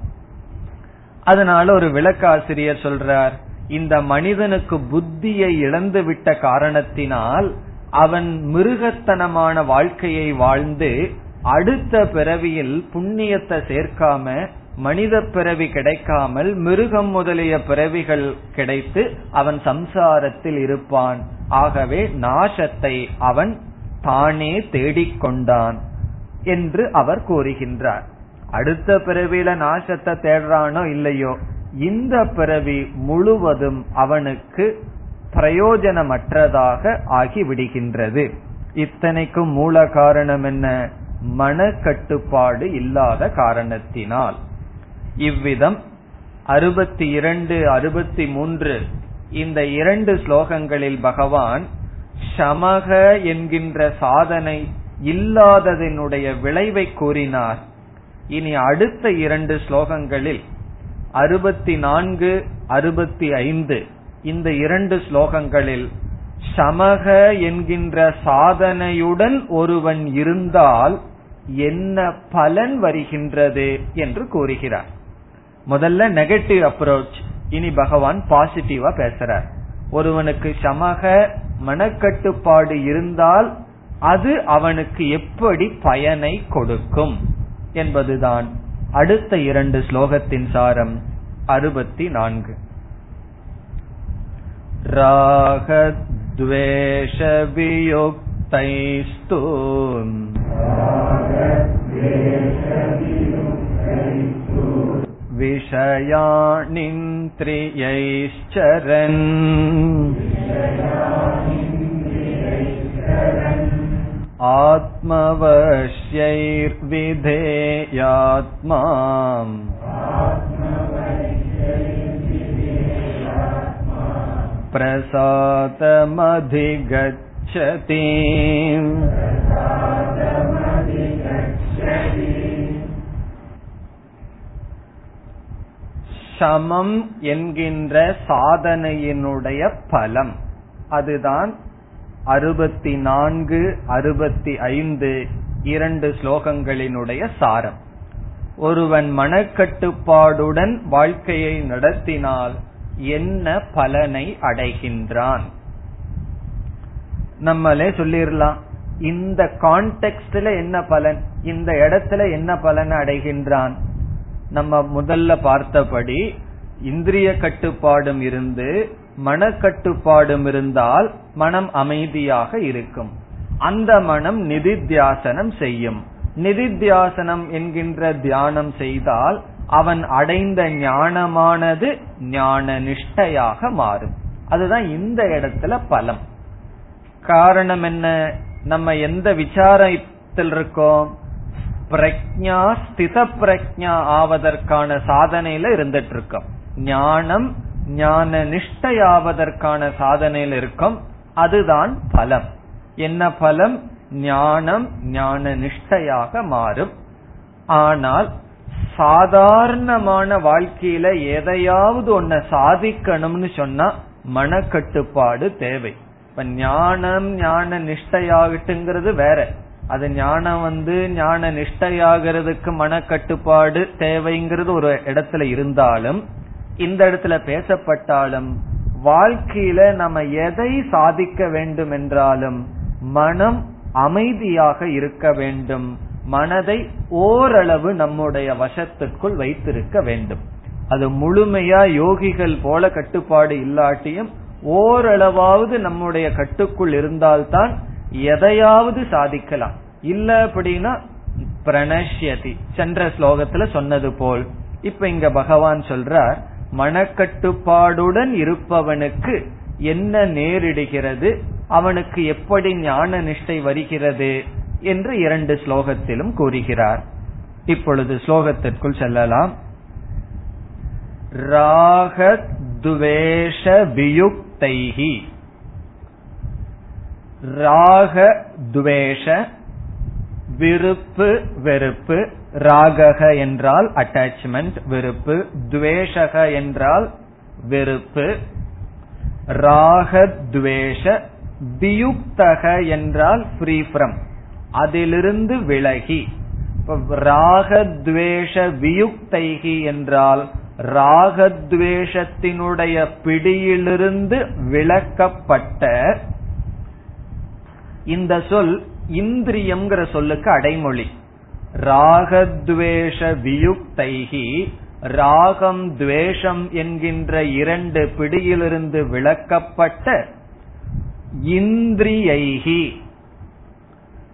அதனால ஒரு விளக்காசிரியர் சொல்றார் இந்த மனிதனுக்கு புத்தியை இழந்து விட்ட காரணத்தினால் அவன் மிருகத்தனமான வாழ்க்கையை வாழ்ந்து அடுத்த பிறவியில் புண்ணியத்தை சேர்க்காம மனித பிறவி கிடைக்காமல் மிருகம் முதலிய பிறவிகள் கிடைத்து அவன் சம்சாரத்தில் இருப்பான். ஆகவே நாசத்தை அவன் தானே தேடிக்கொண்டான் என்று அவர் கூறுகின்றார். அடுத்த பிறவியில நாசத்தை தேடுறானோ இல்லையோ இந்த பிறவி முழுவதும் அவனுக்கு பிரயோஜனமற்றதாக ஆகிவிடுகின்றது. இத்தனைக்கும் மூல காரணம் என்ன? மனக்கட்டுப்பாடு இல்லாத காரணத்தினால். இவ்விதம் அறுபத்தி இரண்டு அறுபத்தி மூன்று இந்த இரண்டு ஸ்லோகங்களில் பகவான் சமக என்கின்ற சாதனை இல்லாததனுடைய விளைவை கூறினார். இனி அடுத்த இரண்டு ஸ்லோகங்களில் அறுபத்தி நான்கு அறுபத்தி ஐந்து இந்த இரண்டு ஸ்லோகங்களில் சமக என்கின்ற சாதனையுடன் ஒருவன் இருந்தால் என்ன பலன் வருகின்றது என்று கூறுகிறார் முதல்ல நெகட்டிவ் அப்ரோச் இனி பகவான் பாசிட்டிவா பேசுறார் ஒருவனுக்கு சமக மனக்கட்டுப்பாடு இருந்தால் அது அவனுக்கு எப்படி பயனை கொடுக்கும் என்பதுதான் அடுத்த இரண்டு ஸ்லோகத்தின் சாரம் அறுபத்தி நான்கு रागद्वेषवियुक्तैस्तु विषयाणिन्द्रियैश्चरन् आत्मवश्यैर्विधेयात्मा प्रसादमधिगच्छति சமம் என்கின்ற சாதனையினுடைய பலம். அதுதான் அறுபத்தி நான்கு அறுபத்தி ஐந்து இரண்டு ஸ்லோகங்களினுடைய சாரம். ஒருவன் மனக்கட்டுப்பாடுடன் வாழ்க்கையை நடத்தினால் என்ன பலனை அடைகின்றான்? நம்மளே சொல்லிடலாம் இந்த கான்டெக்ட்ல என்ன பலன்? இந்த இடத்துல என்ன பலன் அடைகின்றான்? நம்ம முதல்ல பார்த்தபடி இந்திரிய கட்டுப்பாடும் இருந்து மனக்கட்டுப்பாடும் இருந்தால் மனம் அமைதியாக இருக்கும். அந்த மனம் நிதித்தியாசனம் செய்யும். நிதித்தியாசனம் என்கின்ற தியானம் செய்தால் அவன் அடைந்த ஞானமானது ஞான நிஷ்டையாக மாறும். அதுதான் இந்த இடத்துல பலம். காரணம் என்ன? நம்ம எந்த விசாரத்தில் இருக்கோம்? பிரக்ஞா ஸ்தித பிரக்ஞா ஆவதற்கான சாதனையில இருந்துட்டு இருக்கோம் ஞானம் ஞான நிஷ்டையாவதற்கான சாதனையில் இருக்கும். அதுதான் பலம். என்ன பலம்? ஞானம் ஞான நிஷ்டையாக மாறும். ஆனால் சாதாரணமான வாழ்க்கையில எதையாவது ஒன்ன சாதிக்கணும்னு சொன்னா மனக்கட்டுப்பாடு தேவை. இப்ப ஞானம் ஞான நிஷ்டையாகட்டுங்கிறது வேற. அது ஞானம் வந்து ஞான நிஷ்டையாகிறதுக்கு மனக்கட்டுப்பாடு தேவைங்கிறது ஒரு இடத்துல இருந்தாலும் இந்த இடத்துல பேசப்பட்டாலும் வாழ்க்கையில நம்ம எதை சாதிக்க வேண்டும் என்றாலும் மனம் அமைதியாக இருக்க வேண்டும். மனதை ஓரளவு நம்முடைய வசத்திற்குள் வைத்திருக்க வேண்டும். அது முழுமையா யோகிகள் போல கட்டுப்பாடு இல்லாட்டியும் ஓரளவாவது நம்முடைய கட்டுக்குள் இருந்தால்தான் எதையாவது சாதிக்கலாம். இல்ல அப்படின்னா பிரணஷ்யதி. சென்ற ஸ்லோகத்துல சொன்னது போல். இப்ப இங்க பகவான் சொல்றார் மனக்கட்டுப்பாடுடன் இருப்பவனுக்கு என்ன நேரிடுகிறது அவனுக்கு எப்படி ஞான நிஷ்டை வருகிறது என்று இரண்டு ஸ்லோகத்திலும் கூறுகிறார். இப்பொழுது ஸ்லோகத்திற்குள் செல்லலாம். ராக துவேஷ வியுக்தைகி ராக துவேஷ விருப்பு வெறுப்பு ராகக என்றால் அட்டாச்மெண்ட் வெறுப்பு துவேஷக என்றால் வெறுப்பு ராக துவேஷ வியுக்தக என்றால் ஃப்ரீ ஃப்ரம் அதிலிருந்து விலகி. ராகத்வேஷ வியுக்தைகி என்றால் ராகத்வேஷத்தினுடைய பிடியிலிருந்து விளக்கப்பட்ட இந்த சொல் இந்திரியம்ங்கிற சொல்லுக்கு அடைமொழி. ராகத்வேஷ வியுக்தைகி ராகம் துவேஷம் என்கின்ற இரண்டு பிடியிலிருந்து விளக்கப்பட்ட இந்திரியைகி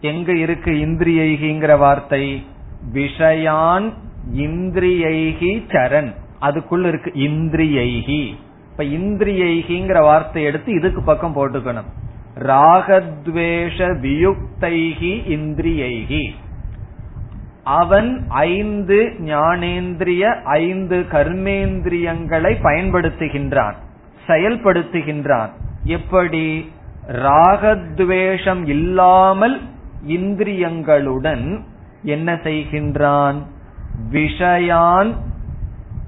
எங்க இருக்கு இந்திரியைகிங்கிற வார்த்தை? விஷயான் இந்திரியைகி சரண். அதுக்குள்ள இருக்கு இந்திரியைகி இப்ப இந்திரியைகிங்கிற வார்த்தை எடுத்து இதுக்கு பக்கம் போட்டுக்கணும். ராகத்வேஷ வியுக்தைகி இந்திரியைகி அவன் ஐந்து ஞானேந்திரிய ஐந்து கர்மேந்திரியங்களை பயன்படுத்துகின்றான் செயல்படுத்துகின்றான். எப்படி? ராகத்வேஷம் இல்லாமல் இந்திரியங்களுடன் என்ன செய்கின்றான்? விஷயான்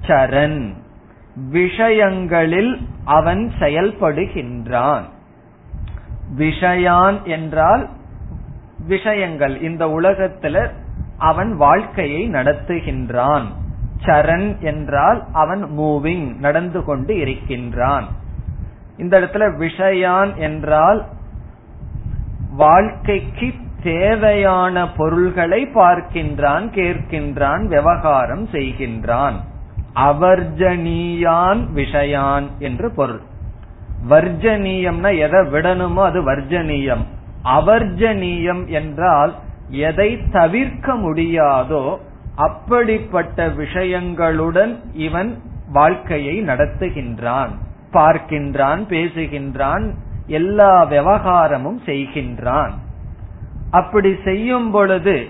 சரண். விஷயங்களில் அவன் செயல்படுகின்றான். விஷயான் என்றால் விஷயங்கள். இந்த உலகத்துல அவன் வாழ்க்கையை நடத்துகின்றான். சரண் என்றால் அவன் மூவிங் நடந்து கொண்டு இருக்கின்றான். இந்த இடத்துல விஷயான் என்றால் வாழ்க்கைக்கு தேவையான பொருள்களை பார்க்கின்றான் கேட்கின்றான் விவகாரம் செய்கின்றான். அவர்ஜனீயான் விஷயான் என்று பொருள். வர்ஜனீயம்னா எதை விடணுமோ அது வர்ஜனீயம். அவர்ஜனீயம் என்றால் எதை தவிர்க்க முடியாதோ அப்படிப்பட்ட விஷயங்களுடன் இவன் வாழ்க்கையை நடத்துகின்றான். பார்க்கின்றான் பேசுகின்றான் எல்லா விவகாரமும் செய்கின்றான். அப்படி செய்யும் பொழுது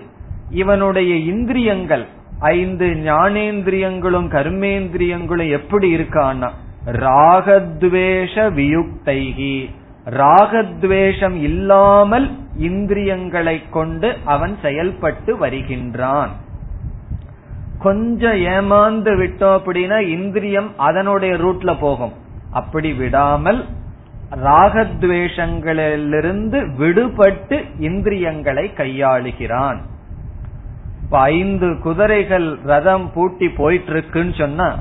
இவனுடைய இந்திரியங்கள் ஐந்து ஞானேந்திரியங்களும் கர்மேந்திரியங்களும் எப்படி இருக்கான்னா ராகத்வேஷ வியுக்தைகி ராகத்வேஷம் இல்லாமல் இந்திரியங்களை கொண்டு அவன் செயல்பட்டு வருகின்றான். கொஞ்சம் ஏமாந்து விட்டோம் அப்படின்னா இந்திரியம் அதனுடைய ரூட்ல போகும். அப்படி விடாமல் ராகத்வேஷங்களிலிருந்து விடுபட்டு இந்திரியங்களை கையாளுகிறான். இப்ப ஐந்து குதிரைகள் ரதம் பூட்டி போயிட்டு இருக்குன்னு சொன்னா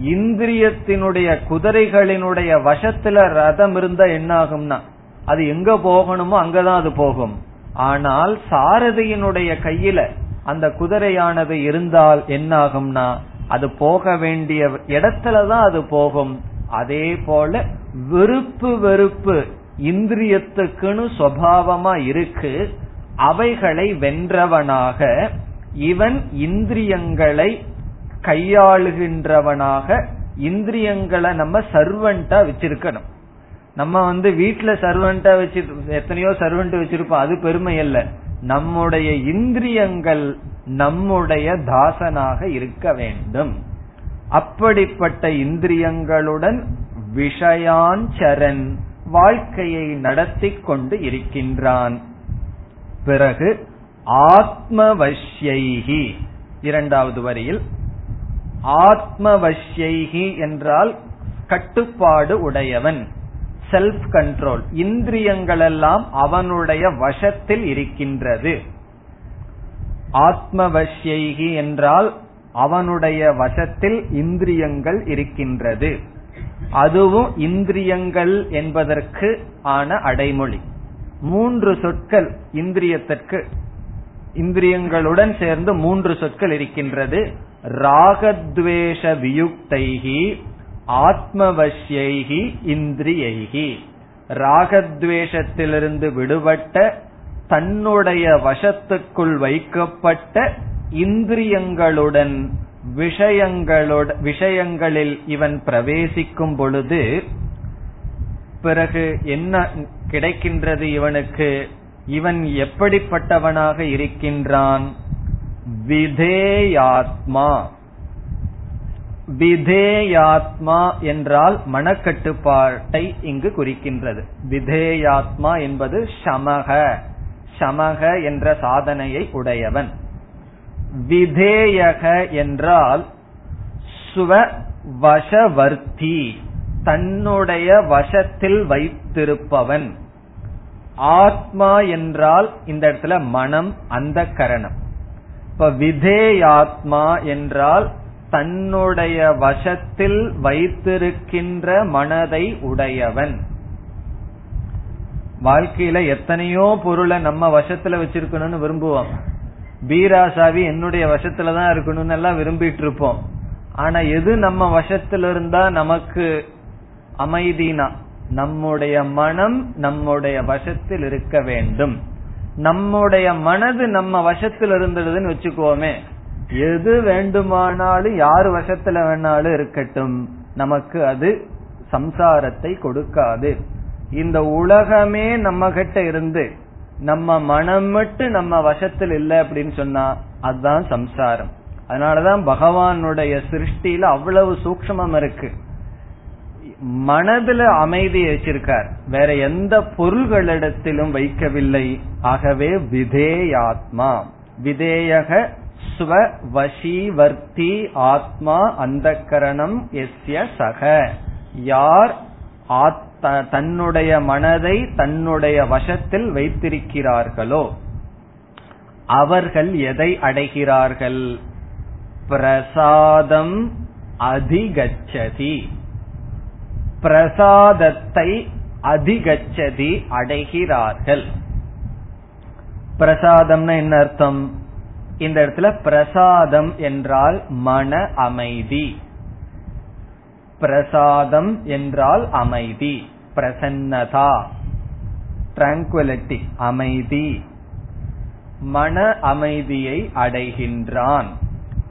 இந்திரியத்தினுடைய குதிரைகளினுடைய வசத்துல ரதம் இருந்தா என்ன ஆகும்னா அது எங்க போகணுமோ அங்கதான் அது போகும். ஆனால் சாரதியினுடைய கையில அந்த குதிரையானது இருந்தால் என்ன ஆகும்னா அது போக வேண்டிய இடத்துலதான் அது போகும். அதே போல வெறுப்பு வெறுப்பு இந்திரியத்துக்குன்னு சுவாவமா இருக்கு. அவைகளை வென்றவனாக இவன் இந்திரியங்களை கையாளுகின்றவனாக இந்திரியங்களை நம்ம சர்வன்டா வச்சிருக்கணும். நம்ம வந்து வீட்டுல சர்வன்டா வச்சு எத்தனையோ சர்வன்ட் வச்சிருப்போம். அது பெருமை அல்ல. நம்முடைய இந்திரியங்கள் நம்முடைய தாசனாக இருக்க வேண்டும். அப்படிப்பட்ட இந்திரியங்களுடன் விஷயாஞ்சரன் வாழ்க்கையை நடத்தி கொண்டு இருக்கின்றான். பிறகு ஆத்மவஷ்யைகி இரண்டாவது வரியில் ஆத்மவஷ்யைகி என்றால் கட்டுப்பாடு உடையவன் செல்ஃப் கண்ட்ரோல் இந்திரியங்களெல்லாம் அவனுடைய வசத்தில் இருக்கின்றது. ஆத்மவஷ்யைகி என்றால் அவனுடைய வசத்தில் இந்திரியங்கள் இருக்கின்றது. அதுவும் இந்திரியங்கள் என்பதற்கு ஆன அடைமொழி. மூன்று சொற்கள் இந்திரியத்திற்கு இந்திரியங்களுடன் சேர்ந்து மூன்று சொற்கள் இருக்கின்றது. ராகத்வேஷ வியுக்தைகி ஆத்மவசியைகி இந்திரியைகி ராகத்வேஷத்திலிருந்து விடுபட்ட தன்னுடைய வசத்துக்குள் வைக்கப்பட்ட இந்திரியங்களுடன் விஷயங்களோட விஷயங்களில் இவன் பிரவேசிக்கும் பொழுது பிறகு என்ன கிடைக்கின்றது இவனுக்கு? இவன் எப்படிப்பட்டவனாக இருக்கின்றான்? விதேயாத்மா. விதேயாத்மா என்றால் மனக்கட்டுப்பாட்டை இங்கு குறிக்கின்றது. விதேயாத்மா என்பது சமக சமக என்ற சாதனையை உடையவன். விதேயக என்றால் சுவ வசவர்த்தி தன்னுடைய வசத்தில் வைத்திருப்பவன். ஆத்மா என்றால் இந்த இடத்துல மனம் அந்த கரணம் இப்ப விதேயாத்மா என்றால் தன்னுடைய வசத்தில் வைத்திருக்கின்ற மனதை உடையவன். வாழ்க்கையில எத்தனையோ பொருளை நம்ம வசத்துல வச்சிருக்கணும்னு விரும்புவோம். பீராசாவி என்னுடைய வசத்துல தான் இருக்கணும்னு எல்லாம் விரும்பிட்டு இருப்போம் ஆனா எது நம்ம வசத்துல இருந்தா நமக்கு அமைதினா? நம்முடைய மனம் நம்முடைய வசத்தில் இருக்க வேண்டும். நம்முடைய மனது நம்ம வசத்தில் இருந்ததுன்னு வச்சுக்கோமே. எது வேண்டுமானாலும் யார் வசத்துல வேணாலும் இருக்கட்டும். நமக்கு அது சம்சாரத்தை கொடுக்காது. இந்த உலகமே நம்ம கிட்ட இருந்து நம்ம மனம் மட்டும் நம்ம வசத்தில் இல்லை அப்படின்னு சொன்னா அதுதான் சம்சாரம். அதனாலதான் பகவானுடைய சிருஷ்டியில அவ்வளவு சூக்மம் இருக்கு. மனதுல அமைதி வச்சிருக்கார் வேற எந்த பொருள்களிடத்திலும் வைக்கவில்லை. ஆகவே விதேயாத்மா. விதேயக ஸ்வ வசீவர்த்தி ஆத்மா அந்த கரணம் எஸ்ய சக. யார் தன்னுடைய மனதை தன்னுடைய வசத்தில் வைத்திருக்கிறார்களோ அவர்கள் எதை அடைகிறார்கள்? பிரசாதம் அதிகச்சதி. பிரசாதத்தை அதிகச்சதி அடைகிறார்கள். பிரசாதம்னா என்ன அர்த்தம்? இந்த இடத்துல பிரசாதம் என்றால் மன அமைதி. பிரசாதம் என்றால் அமைதி பிரசன்னதா டிராங்குவலிட்டி அமைதி. மன அமைதியை அடைகின்றான்.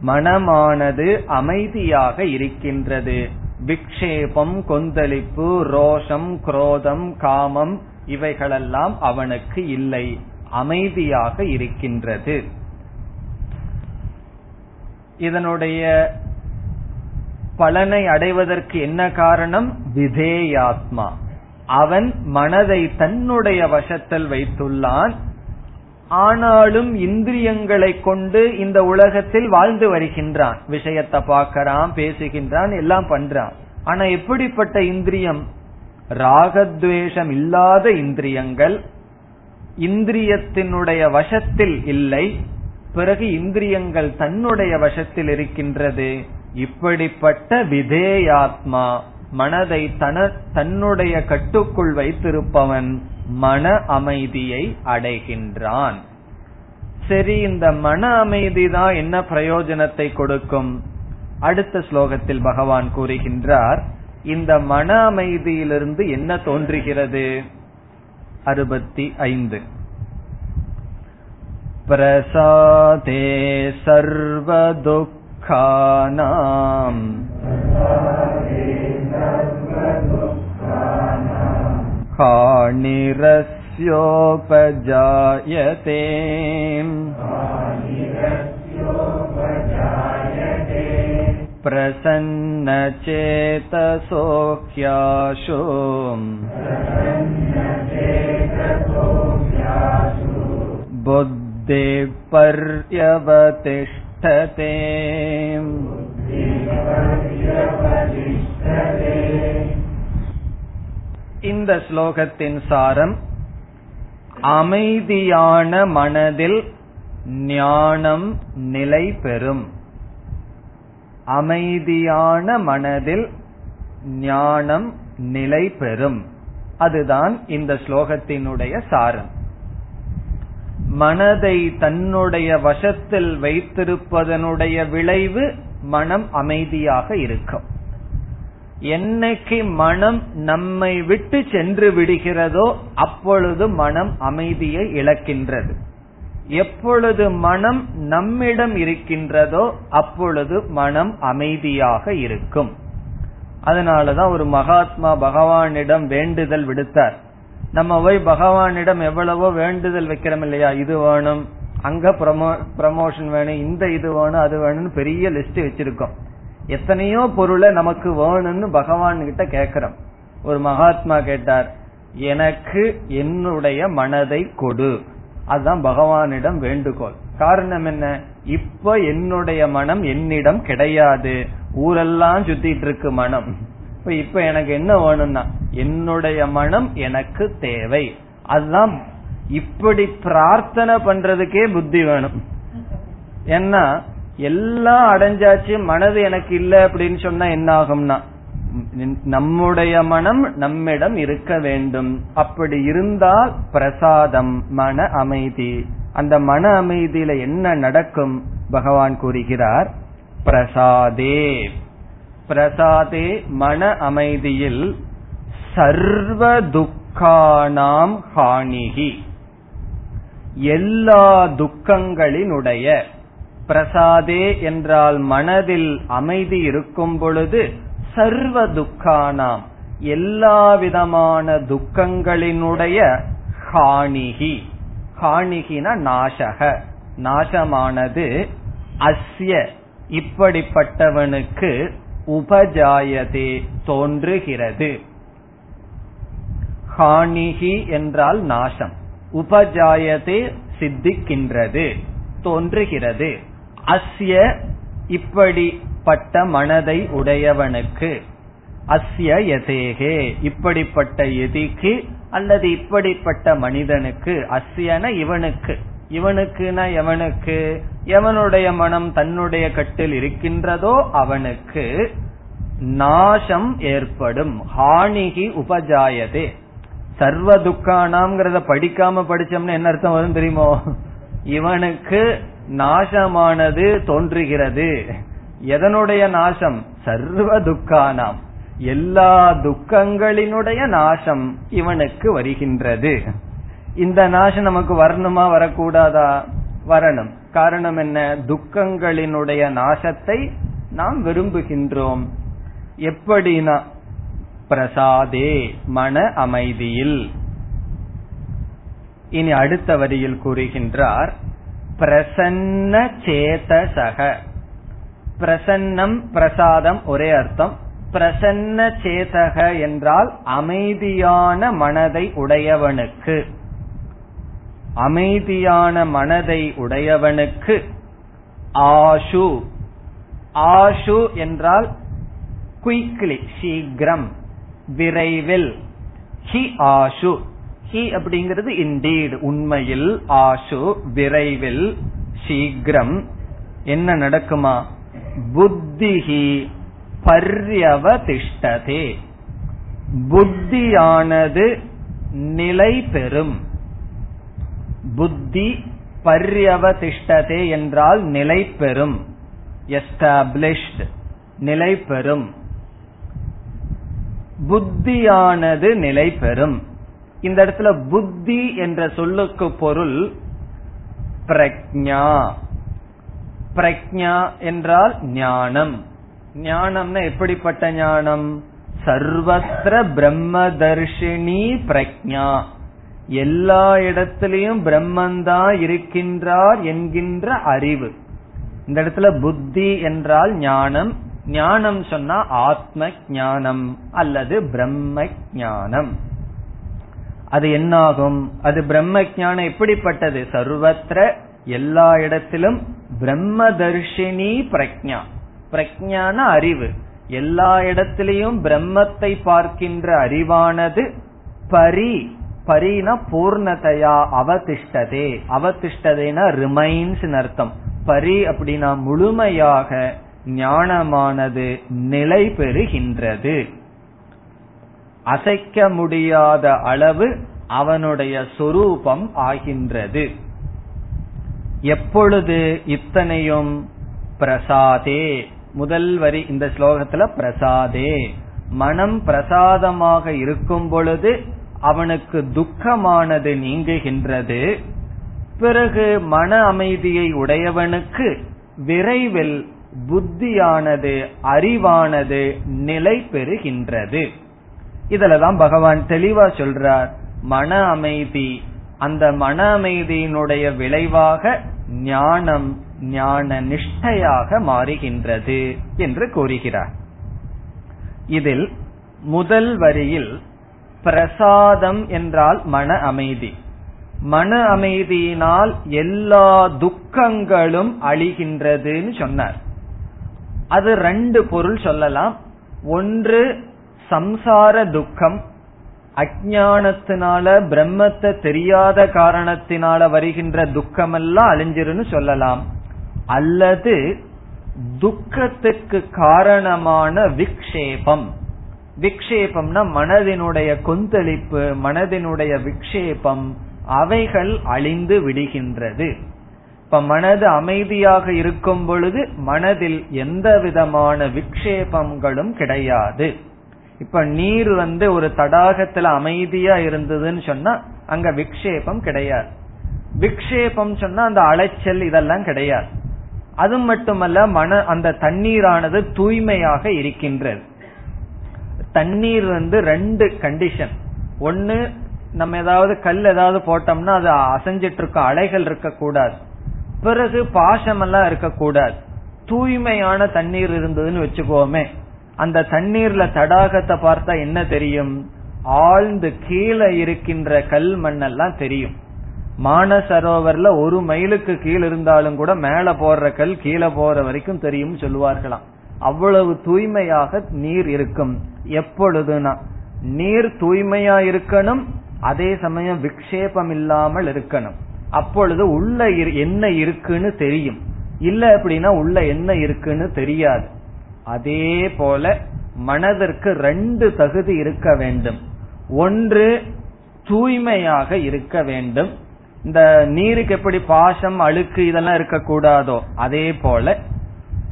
மனமானது அமைதியாக இருக்கின்றது. விக்ஷேபம் கொந்தளிப்பு ரோஷம் குரோதம் காமம் இவைகளெல்லாம் அவனுக்கு இல்லை. அமைதியாக இருக்கின்றது. இதனுடைய பலனை அடைவதற்கு என்ன காரணம்? விதேயாத்மா. அவன் மனதை தன்னுடைய வசத்தில் வைத்துள்ளான். ஆனாலும் இந்திரியங்களை கொண்டு இந்த உலகத்தில் வாழ்ந்து வருகின்றான். விஷயத்தை பார்க்கறான் பேசுகின்றான் எல்லாம் பண்றான். ஆனா எப்படிப்பட்ட இந்திரியம்? ராகத்வேஷம் இல்லாத இந்திரியங்கள். இந்திரியத்தினுடைய வசத்தில் இல்லை. பிறகு இந்திரியங்கள் தன்னுடைய வசத்தில் இருக்கின்றது. இப்படிப்பட்ட விதேயாத்மா. மனதை தன்னுடைய கட்டுக்குள் வைத்திருப்பவன் மன அமைதியை அடைகின்றான். சரி இந்த மன அமைதி தான் என்ன பிரயோஜனத்தை கொடுக்கும்? அடுத்த ஸ்லோகத்தில் பகவான் கூறுகின்றார் இந்த மன அமைதியிலிருந்து என்ன தோன்றுகிறது? அறுபத்தி ஐந்து. பிரசாதே सर्वदुःखानाम् हानिरस्योपजायते प्रसन्नचेतसोऽख्याशो बुद्धिपर्यवतिष्ठते இந்த ஸ்லோகத்தின் சாரம் அமைதியான மனதில் ஞானம் நிலை பெறும். அமைதியான மனதில் ஞானம் நிலை பெறும். அதுதான் இந்த ஸ்லோகத்தினுடைய சாரம். மனதை தன்னுடைய வசத்தில் வைத்திருப்பதனுடைய விளைவு மனம் அமைதியாக இருக்கும். என்னைக்கு மனம் நம்மை விட்டு சென்று விடுகிறதோ அப்பொழுது மனம் அமைதியை இழக்கின்றது. எப்பொழுது மனம் நம்மிடம் இருக்கின்றதோ அப்பொழுது மனம் அமைதியாக இருக்கும். அதனாலதான் ஒரு மகாத்மா பகவானிடம் வேண்டுதல் விடுத்தார். நம்ம போய் பகவானிடம் எவ்வளவோ வேண்டுதல் வைக்கிறோம் இல்லையா? இது வேணும் அங்க ப்ரமோ ப்ரமோஷன் வேணும் இந்த இது வேணும் அது வேணும்னு பெரிய லிஸ்ட் வச்சிருக்கோம். எத்தனையோ பொருளை நமக்கு வேணும்னு பகவான் கிட்ட கேக்குறோம் ஒரு மகாத்மா கேட்டார் எனக்கு என்னுடைய மனதை கொடு. அதுதான் பகவானிடம் வேண்டுகோள். காரணம் என்ன? இப்ப என்னுடைய மனம் என்னிடம் கிடையாது. ஊரெல்லாம் சுத்திட்டு இருக்கு மனம். இப்ப இப்ப எனக்கு என்ன வேணும்னா என்னுடைய மனம் எனக்கு தேவை. அதுதான் இப்படி பிரார்த்தனை பண்றதுக்கே புத்தி வேணும். ஏன்னா எல்லாம் அடைஞ்சாச்சு மனது எனக்கு இல்ல அப்படின்னு சொன்னா என்ன ஆகும்னா நம்முடைய மனம் நம்மிடம் இருக்க வேண்டும். அப்படி இருந்தால் பிரசாதம் மன அமைதி. அந்த மன அமைதியில என்ன நடக்கும்? பகவான் கூறுகிறார் பிரசாதே. பிரசாதே மன அமைதியில் சர்வ துக்கானாம் ஹானிகி எல்லா துக்கங்களினுடைய பிரசாதே என்றால் மனதில் அமைதி இருக்கும் பொழுது சர்வ துக்கானாம் எல்லா விதமான துக்கங்களினுடைய ஹானிகி. ஹானிகின நாசக. நாசமானது அஸ்ய இப்படிப்பட்டவனுக்கு உபஜாயதே தோன்றுகிறது. ஹானிகி என்றால் நாசம். உபஜாயதே சித்திக்கின்றது தோன்றுகிறது. அஸ்ய இப்படிப்பட்ட மனதை உடையவனுக்கு அஸ்ய யதேகே இப்படிப்பட்ட எதிக்கு அல்லது இப்படிப்பட்ட மனிதனுக்கு அஸ்யன இவனுக்கு. இவனுக்குனா எவனுக்கு? எவனுடைய மனம் தன்னுடைய கட்டில் இருக்கின்றதோ அவனுக்கு நாசம் ஏற்படும். ஹானிகி உபஜாயதே. சர்வ துக்கானாம்ங்கிறத படிக்காம படிச்சோம்னா என்ன அர்த்தம் வரும் தெரியுமோ? இவனுக்கு நாசமானது தோன்றுகிறது. எதனுடைய நாசம்? சர்வ துக்கானாம். எல்லா துக்கங்களினுடைய நாசம் இவனுக்கு வருகின்றது. இந்த நாசம் நமக்கு வரணுமா வரக்கூடாதா? வரணும். காரணம் என்ன? துக்கங்களினுடைய நாசத்தை நாம் விரும்புகின்றோம். எப்படினா பிரசாதே மன அமைதியில். இனி அடுத்த வரியில் கூறுகின்றார் பிரசன்ன சேதசக. பிரசன்னம் பிரசாதம் ஒரே அர்த்தம். பிரசன்ன சேதக என்றால் அமைதியான மனதை உடையவனுக்கு. அமைதியான மனதை உடையவனுக்கு ஆஷு. ஆஷு என்றால் குயிக்லி சீக்கிரம். விரைவில். ஹி ஆஷு. ஹி அப்படிங்கிறது இண்டீடு உண்மையில் ஆஷு விரைவில் சீக்கிரம். என்ன நடக்குமா? புத்திஹி பர்யவதிஷ்டதே. புத்தியானது நிலை பெறும். புத்தி பர்யவதிஷ்டதே என்றால் நிலை பெறும். எஸ்டாப்ளிஷ்ட் நிலை பெறும். புத்தியானது நிலை பெறும். இந்த இடத்துல புத்தி என்ற சொல்லுக்கு பொருள் பிரக்ஞா. பிரக்ஞா என்றால் ஞானம். ஞானம்னா எப்படிப்பட்ட ஞானம்? சர்வத்திர பிரம்மதர்ஷினி பிரக்ஞா. எல்லா இடத்திலையும் பிரம்மந்தான் இருக்கின்றார் என்கின்ற அறிவு. இந்த இடத்துல புத்தி என்றால் ஞானம் ஞானம் சொன்னா ஆத்ம ஞானம் அல்லது பிரம்ம ஞானம் அது என்னாகும்? அது பிரம்ம ஞானம் எப்படிப்பட்டது? சர்வத்திர எல்லா இடத்திலும் பிரம்மதர்ஷினி பிரக்ஞா பிரக்ஞான அறிவு. எல்லா இடத்திலையும் பிரம்மத்தை பார்க்கின்ற அறிவானது பரி. பரினா பூர்ணதையா அவதிஷ்டதே. அவதிஷ்டதேனா ரிமைன்ஸ் அர்த்தம். பரி அப்படின்னா முழுமையாக ஞானமானது நிலை பெறுகின்றது. அசைக்க முடியாத அளவு அவனுடைய சொரூபம் ஆகின்றது. எப்பொழுது இத்தனையும் பிரசாதே? முதல் வரி இந்த ஸ்லோகத்துல பிரசாதே. மனம் பிரசாதமாக இருக்கும் பொழுது அவனுக்கு துக்கமானது நீங்குகின்றது. பிறகு மன அமைதியை உடையவனுக்கு விரைவில் புத்தியானது அறிவானது நிலை பெறுகின்றது. இதுலதான் பகவான் தெளிவா சொல்றார் மன அமைதி. அந்த மன அமைதியினுடைய விளைவாக ஞானம் ஞான நிஷ்டையாக மாறுகின்றது என்று கூறுகிறார். இதில் முதல் வரியில் பிரசாதம் என்றால் மன அமைதி. மன அமைதியினால் எல்லா துக்கங்களும் அழிகின்றதுன்னு சொன்னார். அது ரெண்டு பொருள் சொல்லலாம். ஒன்று சம்சார துக்கம். அஜானத்தினால பிரம்மத்தை தெரியாத காரணத்தினால வருகின்ற துக்கமெல்லாம் அழிஞ்சிருன்னு சொல்லலாம். அல்லது துக்கத்துக்கு காரணமான விக்ஷேபம். விக்ஷேபம்னா மனதினுடைய கொந்தளிப்பு மனதினுடைய விக்ஷேபம் அவைகள் அழிந்து விடுகின்றது. இப்ப மனது அமைதியாக இருக்கும் பொழுது மனதில் எந்த விதமான விக்ஷேபங்களும் கிடையாது. இப்ப நீர் வந்து ஒரு தடாகத்துல அமைதியா இருந்ததுன்னு சொன்னா அங்க விக்ஷேபம் கிடையாது. விக்ஷேபம் சொன்னா அந்த அலைச்சல் இதெல்லாம் கிடையாது. அது மட்டுமல்ல மன அந்த தண்ணீரானது தூய்மையாக இருக்கின்றது. தண்ணீர் வந்து ரெண்டு கண்டிஷன் ஒன்னு நம்ம ஏதாவது கல் ஏதாவது போட்டோம்னா அது அசைஞ்சிட்டு இருக்க அலைகள் இருக்கக்கூடாது. பிறகு பாசமெல்லாம் இருக்கக்கூடாது. தூய்மையான தண்ணீர் இருந்ததுன்னு வச்சுக்கோமே. அந்த தண்ணீர்ல தடாகத்தை பார்த்தா என்ன தெரியும்? ஆழ்ந்து கீழே இருக்கின்ற கல் மண்ணெல்லாம் தெரியும். மானசரோவர்ல ஒரு மைலுக்கு கீழே இருந்தாலும் கூட மேல போடுற கல் கீழே போற வரைக்கும் தெரியும் சொல்லுவார்களாம். அவ்வளவு தூய்மையாக நீர் இருக்கும். எப்பொழுதுனா நீர் தூய்மையா இருக்கணும் அதே சமயம் விக்ஷேபம் இல்லாமல் இருக்கணும். அப்பொழுது உள்ள என்ன இருக்குன்னு தெரியும். இல்ல அப்படின்னா உள்ள என்ன இருக்குன்னு தெரியாது. அதே போல மனதிற்கு ரெண்டு தகுதி இருக்க வேண்டும். ஒன்று தூய்மையாக இருக்க வேண்டும். இந்த நீருக்கு எப்படி பாசம் அழுக்கு இதெல்லாம் இருக்கக்கூடாதோ அதே போல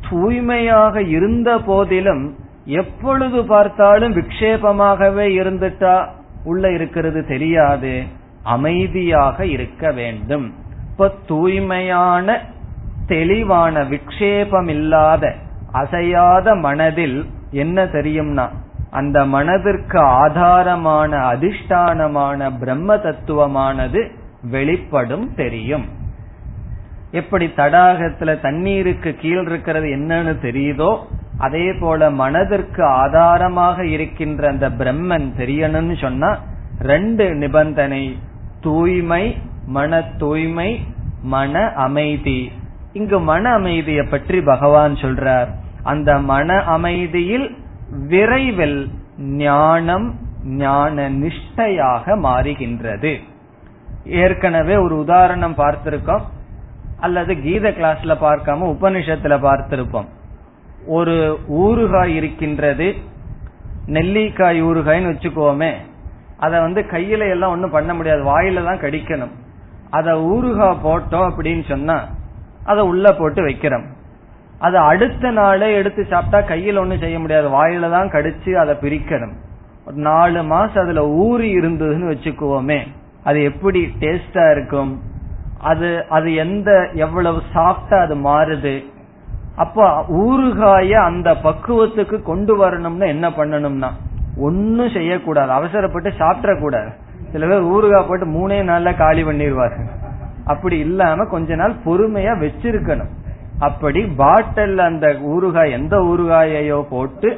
தூய்மையாக இருந்த போதிலும் எப்பொழுது பார்த்தாலும் விக்ஷேபமாகவே இருந்துட்டா உள்ள இருக்கிறது தெரியாது. அமைதியாக இருக்க வேண்டும். இப்ப தூய்மையான தெளிவான விக்ஷேபம் இல்லாத அசையாத மனதில் என்ன தெரியும்னா அந்த மனதிற்கு ஆதாரமான அதிஷ்டானமான பிரம்ம தத்துவமானது வெளிப்படும் தெரியும். எப்படி தடாகத்துல தண்ணீருக்கு கீழ் இருக்கிறது என்னன்னு தெரியுதோ அதே போல மனதிற்கு ஆதாரமாக இருக்கின்ற அந்த பிரம்மன் தெரியணும்னு சொன்னா ரெண்டு நிபந்தனை தூய்மை மன தூய்மை மன அமைதி. இங்கு மன அமைதியை பற்றி பகவான் சொல்றார். அந்த மன அமைதியில் விரைவில் ஞானம் ஞான நிஷ்டையாக மாறுகின்றது. ஏற்கனவே ஒரு உதாரணம் பார்த்திருக்கோம். அல்லது கீத கிளாஸ்ல பார்க்காம உபனிஷத்துல பார்த்திருப்போம். ஒரு ஊறுகாய் இருக்கின்றது. நெல்லிக்காய் ஊறுகாய்னு வச்சுக்கோமே. அதை வந்து கையில எல்லாம் ஒண்ணும் பண்ண முடியாது. வாயில தான் கடிக்கணும். அதை ஊறுகாய் போட்டோம் அப்படின்னு சொன்னா அதை உள்ள போட்டு வைக்கிறோம். அது அடுத்த நாளே எடுத்து சாப்பிட்டா கையில ஒன்றும் செய்ய முடியாது. வாயில தான் கடிச்சு அதை பிரிக்கணும். ஒரு நாலு மாசம் அதுல ஊறி இருந்ததுன்னு வச்சுக்குவோமே அது எப்படி டேஸ்டா இருக்கும்? அது அது எந்த எவ்வளவு சாஃப்டா அது மாறுது? அப்ப ஊறுகாய அந்த பக்குவத்துக்கு கொண்டு வரணும்னா என்ன பண்ணணும்னா ஒன்னும் செய்யக்கூடாது. அவசரப்பட்டு சாப்பிட கூடாது சில பேர் ஊறுகாய் போட்டு மூணே நாள்ல காலி பண்ணிடுவாரு அப்படி இல்லாம கொஞ்ச நாள் பொறுமையா வச்சிருக்கணும். அப்படி பாட்டில் அந்த ஊறுகாய் எந்த ஊறுகாயையோ போட்டு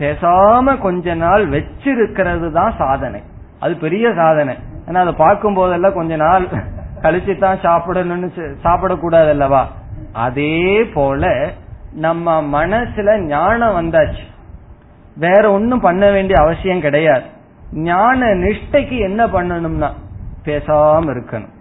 பேசாம கொஞ்ச நாள் வச்சிருக்கிறது தான் சாதனை. அது பெரிய சாதனை. ஏன்னா அதை பார்க்கும் போதெல்லாம் கொஞ்ச நாள் கழிச்சு தான் சாப்பிடணும்னு சாப்பிடக்கூடாது அல்லவா? அதே போல நம்ம மனசுல ஞானம் வந்தாச்சு. வேற ஒன்னும் பண்ண வேண்டிய அவசியம் கிடையாது. ஞான நிஷ்டைக்கு என்ன பண்ணணும்னா பேசாம இருக்கணும்.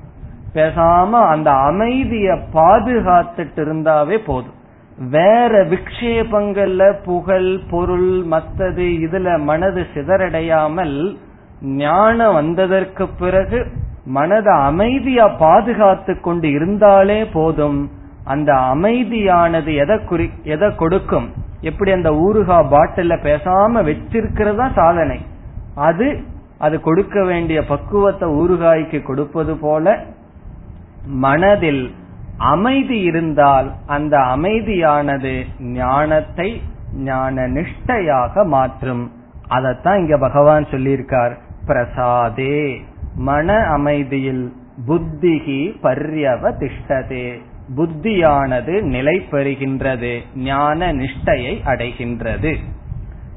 பேசாம அந்த அமைதிய பாதுகாத்துட்டு இருந்தாவே போதும். வேற விக்ஷேபங்கள்ல புகழ் பொருள் மத்தது இதுல மனது சிதறடையாமல் ஞானம் வந்ததற்கு பிறகு மனதை அமைதியா பாதுகாத்து கொண்டு இருந்தாலே போதும். அந்த அமைதியானது எதை குறி எதை கொடுக்கும்? எப்படி அந்த ஊறுகா பாட்டில பேசாம வச்சிருக்கிறதா சாதனை. அது அது கொடுக்க வேண்டிய பக்குவத்தை ஊறுகாய்க்கு கொடுப்பது போல மனதில் அமைதி இருந்தால் அந்த அமைதியானது ஞானத்தை ஞான நிஷ்டையாக மாற்றும். அதத்தான் இங்க பகவான் சொல்லியிருக்கார். பிரசாதே. மன அமைதியில் புத்திகி பர்யவ திஷ்டதே. புத்தியானது நிலை பெறுகின்றது ஞான நிஷ்டையை அடைகின்றது.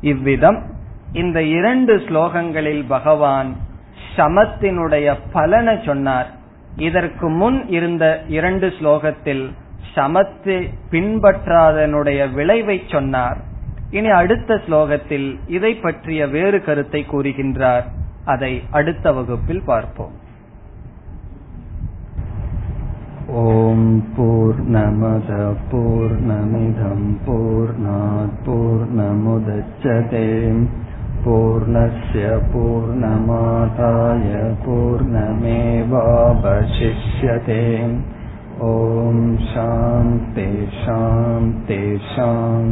இவ்விதம் இந்த இரண்டு ஸ்லோகங்களில் பகவான் சமத்தினுடைய பலனை சொன்னார். இதற்கு முன் இருந்த இரண்டு ஸ்லோகத்தில் சமத்தை பின்பற்றாதனுடைய விளைவை சொன்னார். இனி அடுத்த ஸ்லோகத்தில் இதை பற்றிய வேறு கருத்தை கூறுகின்றார். அதை அடுத்த வகுப்பில் பார்ப்போம். ॐ पूर्णमदपूर्णमिधं पूर्णात् पूर्णमुदच्यते पूर्णस्य पूर्णमादाय पूर्णमेवावशिष्यते ॐ शां तेषां तेषां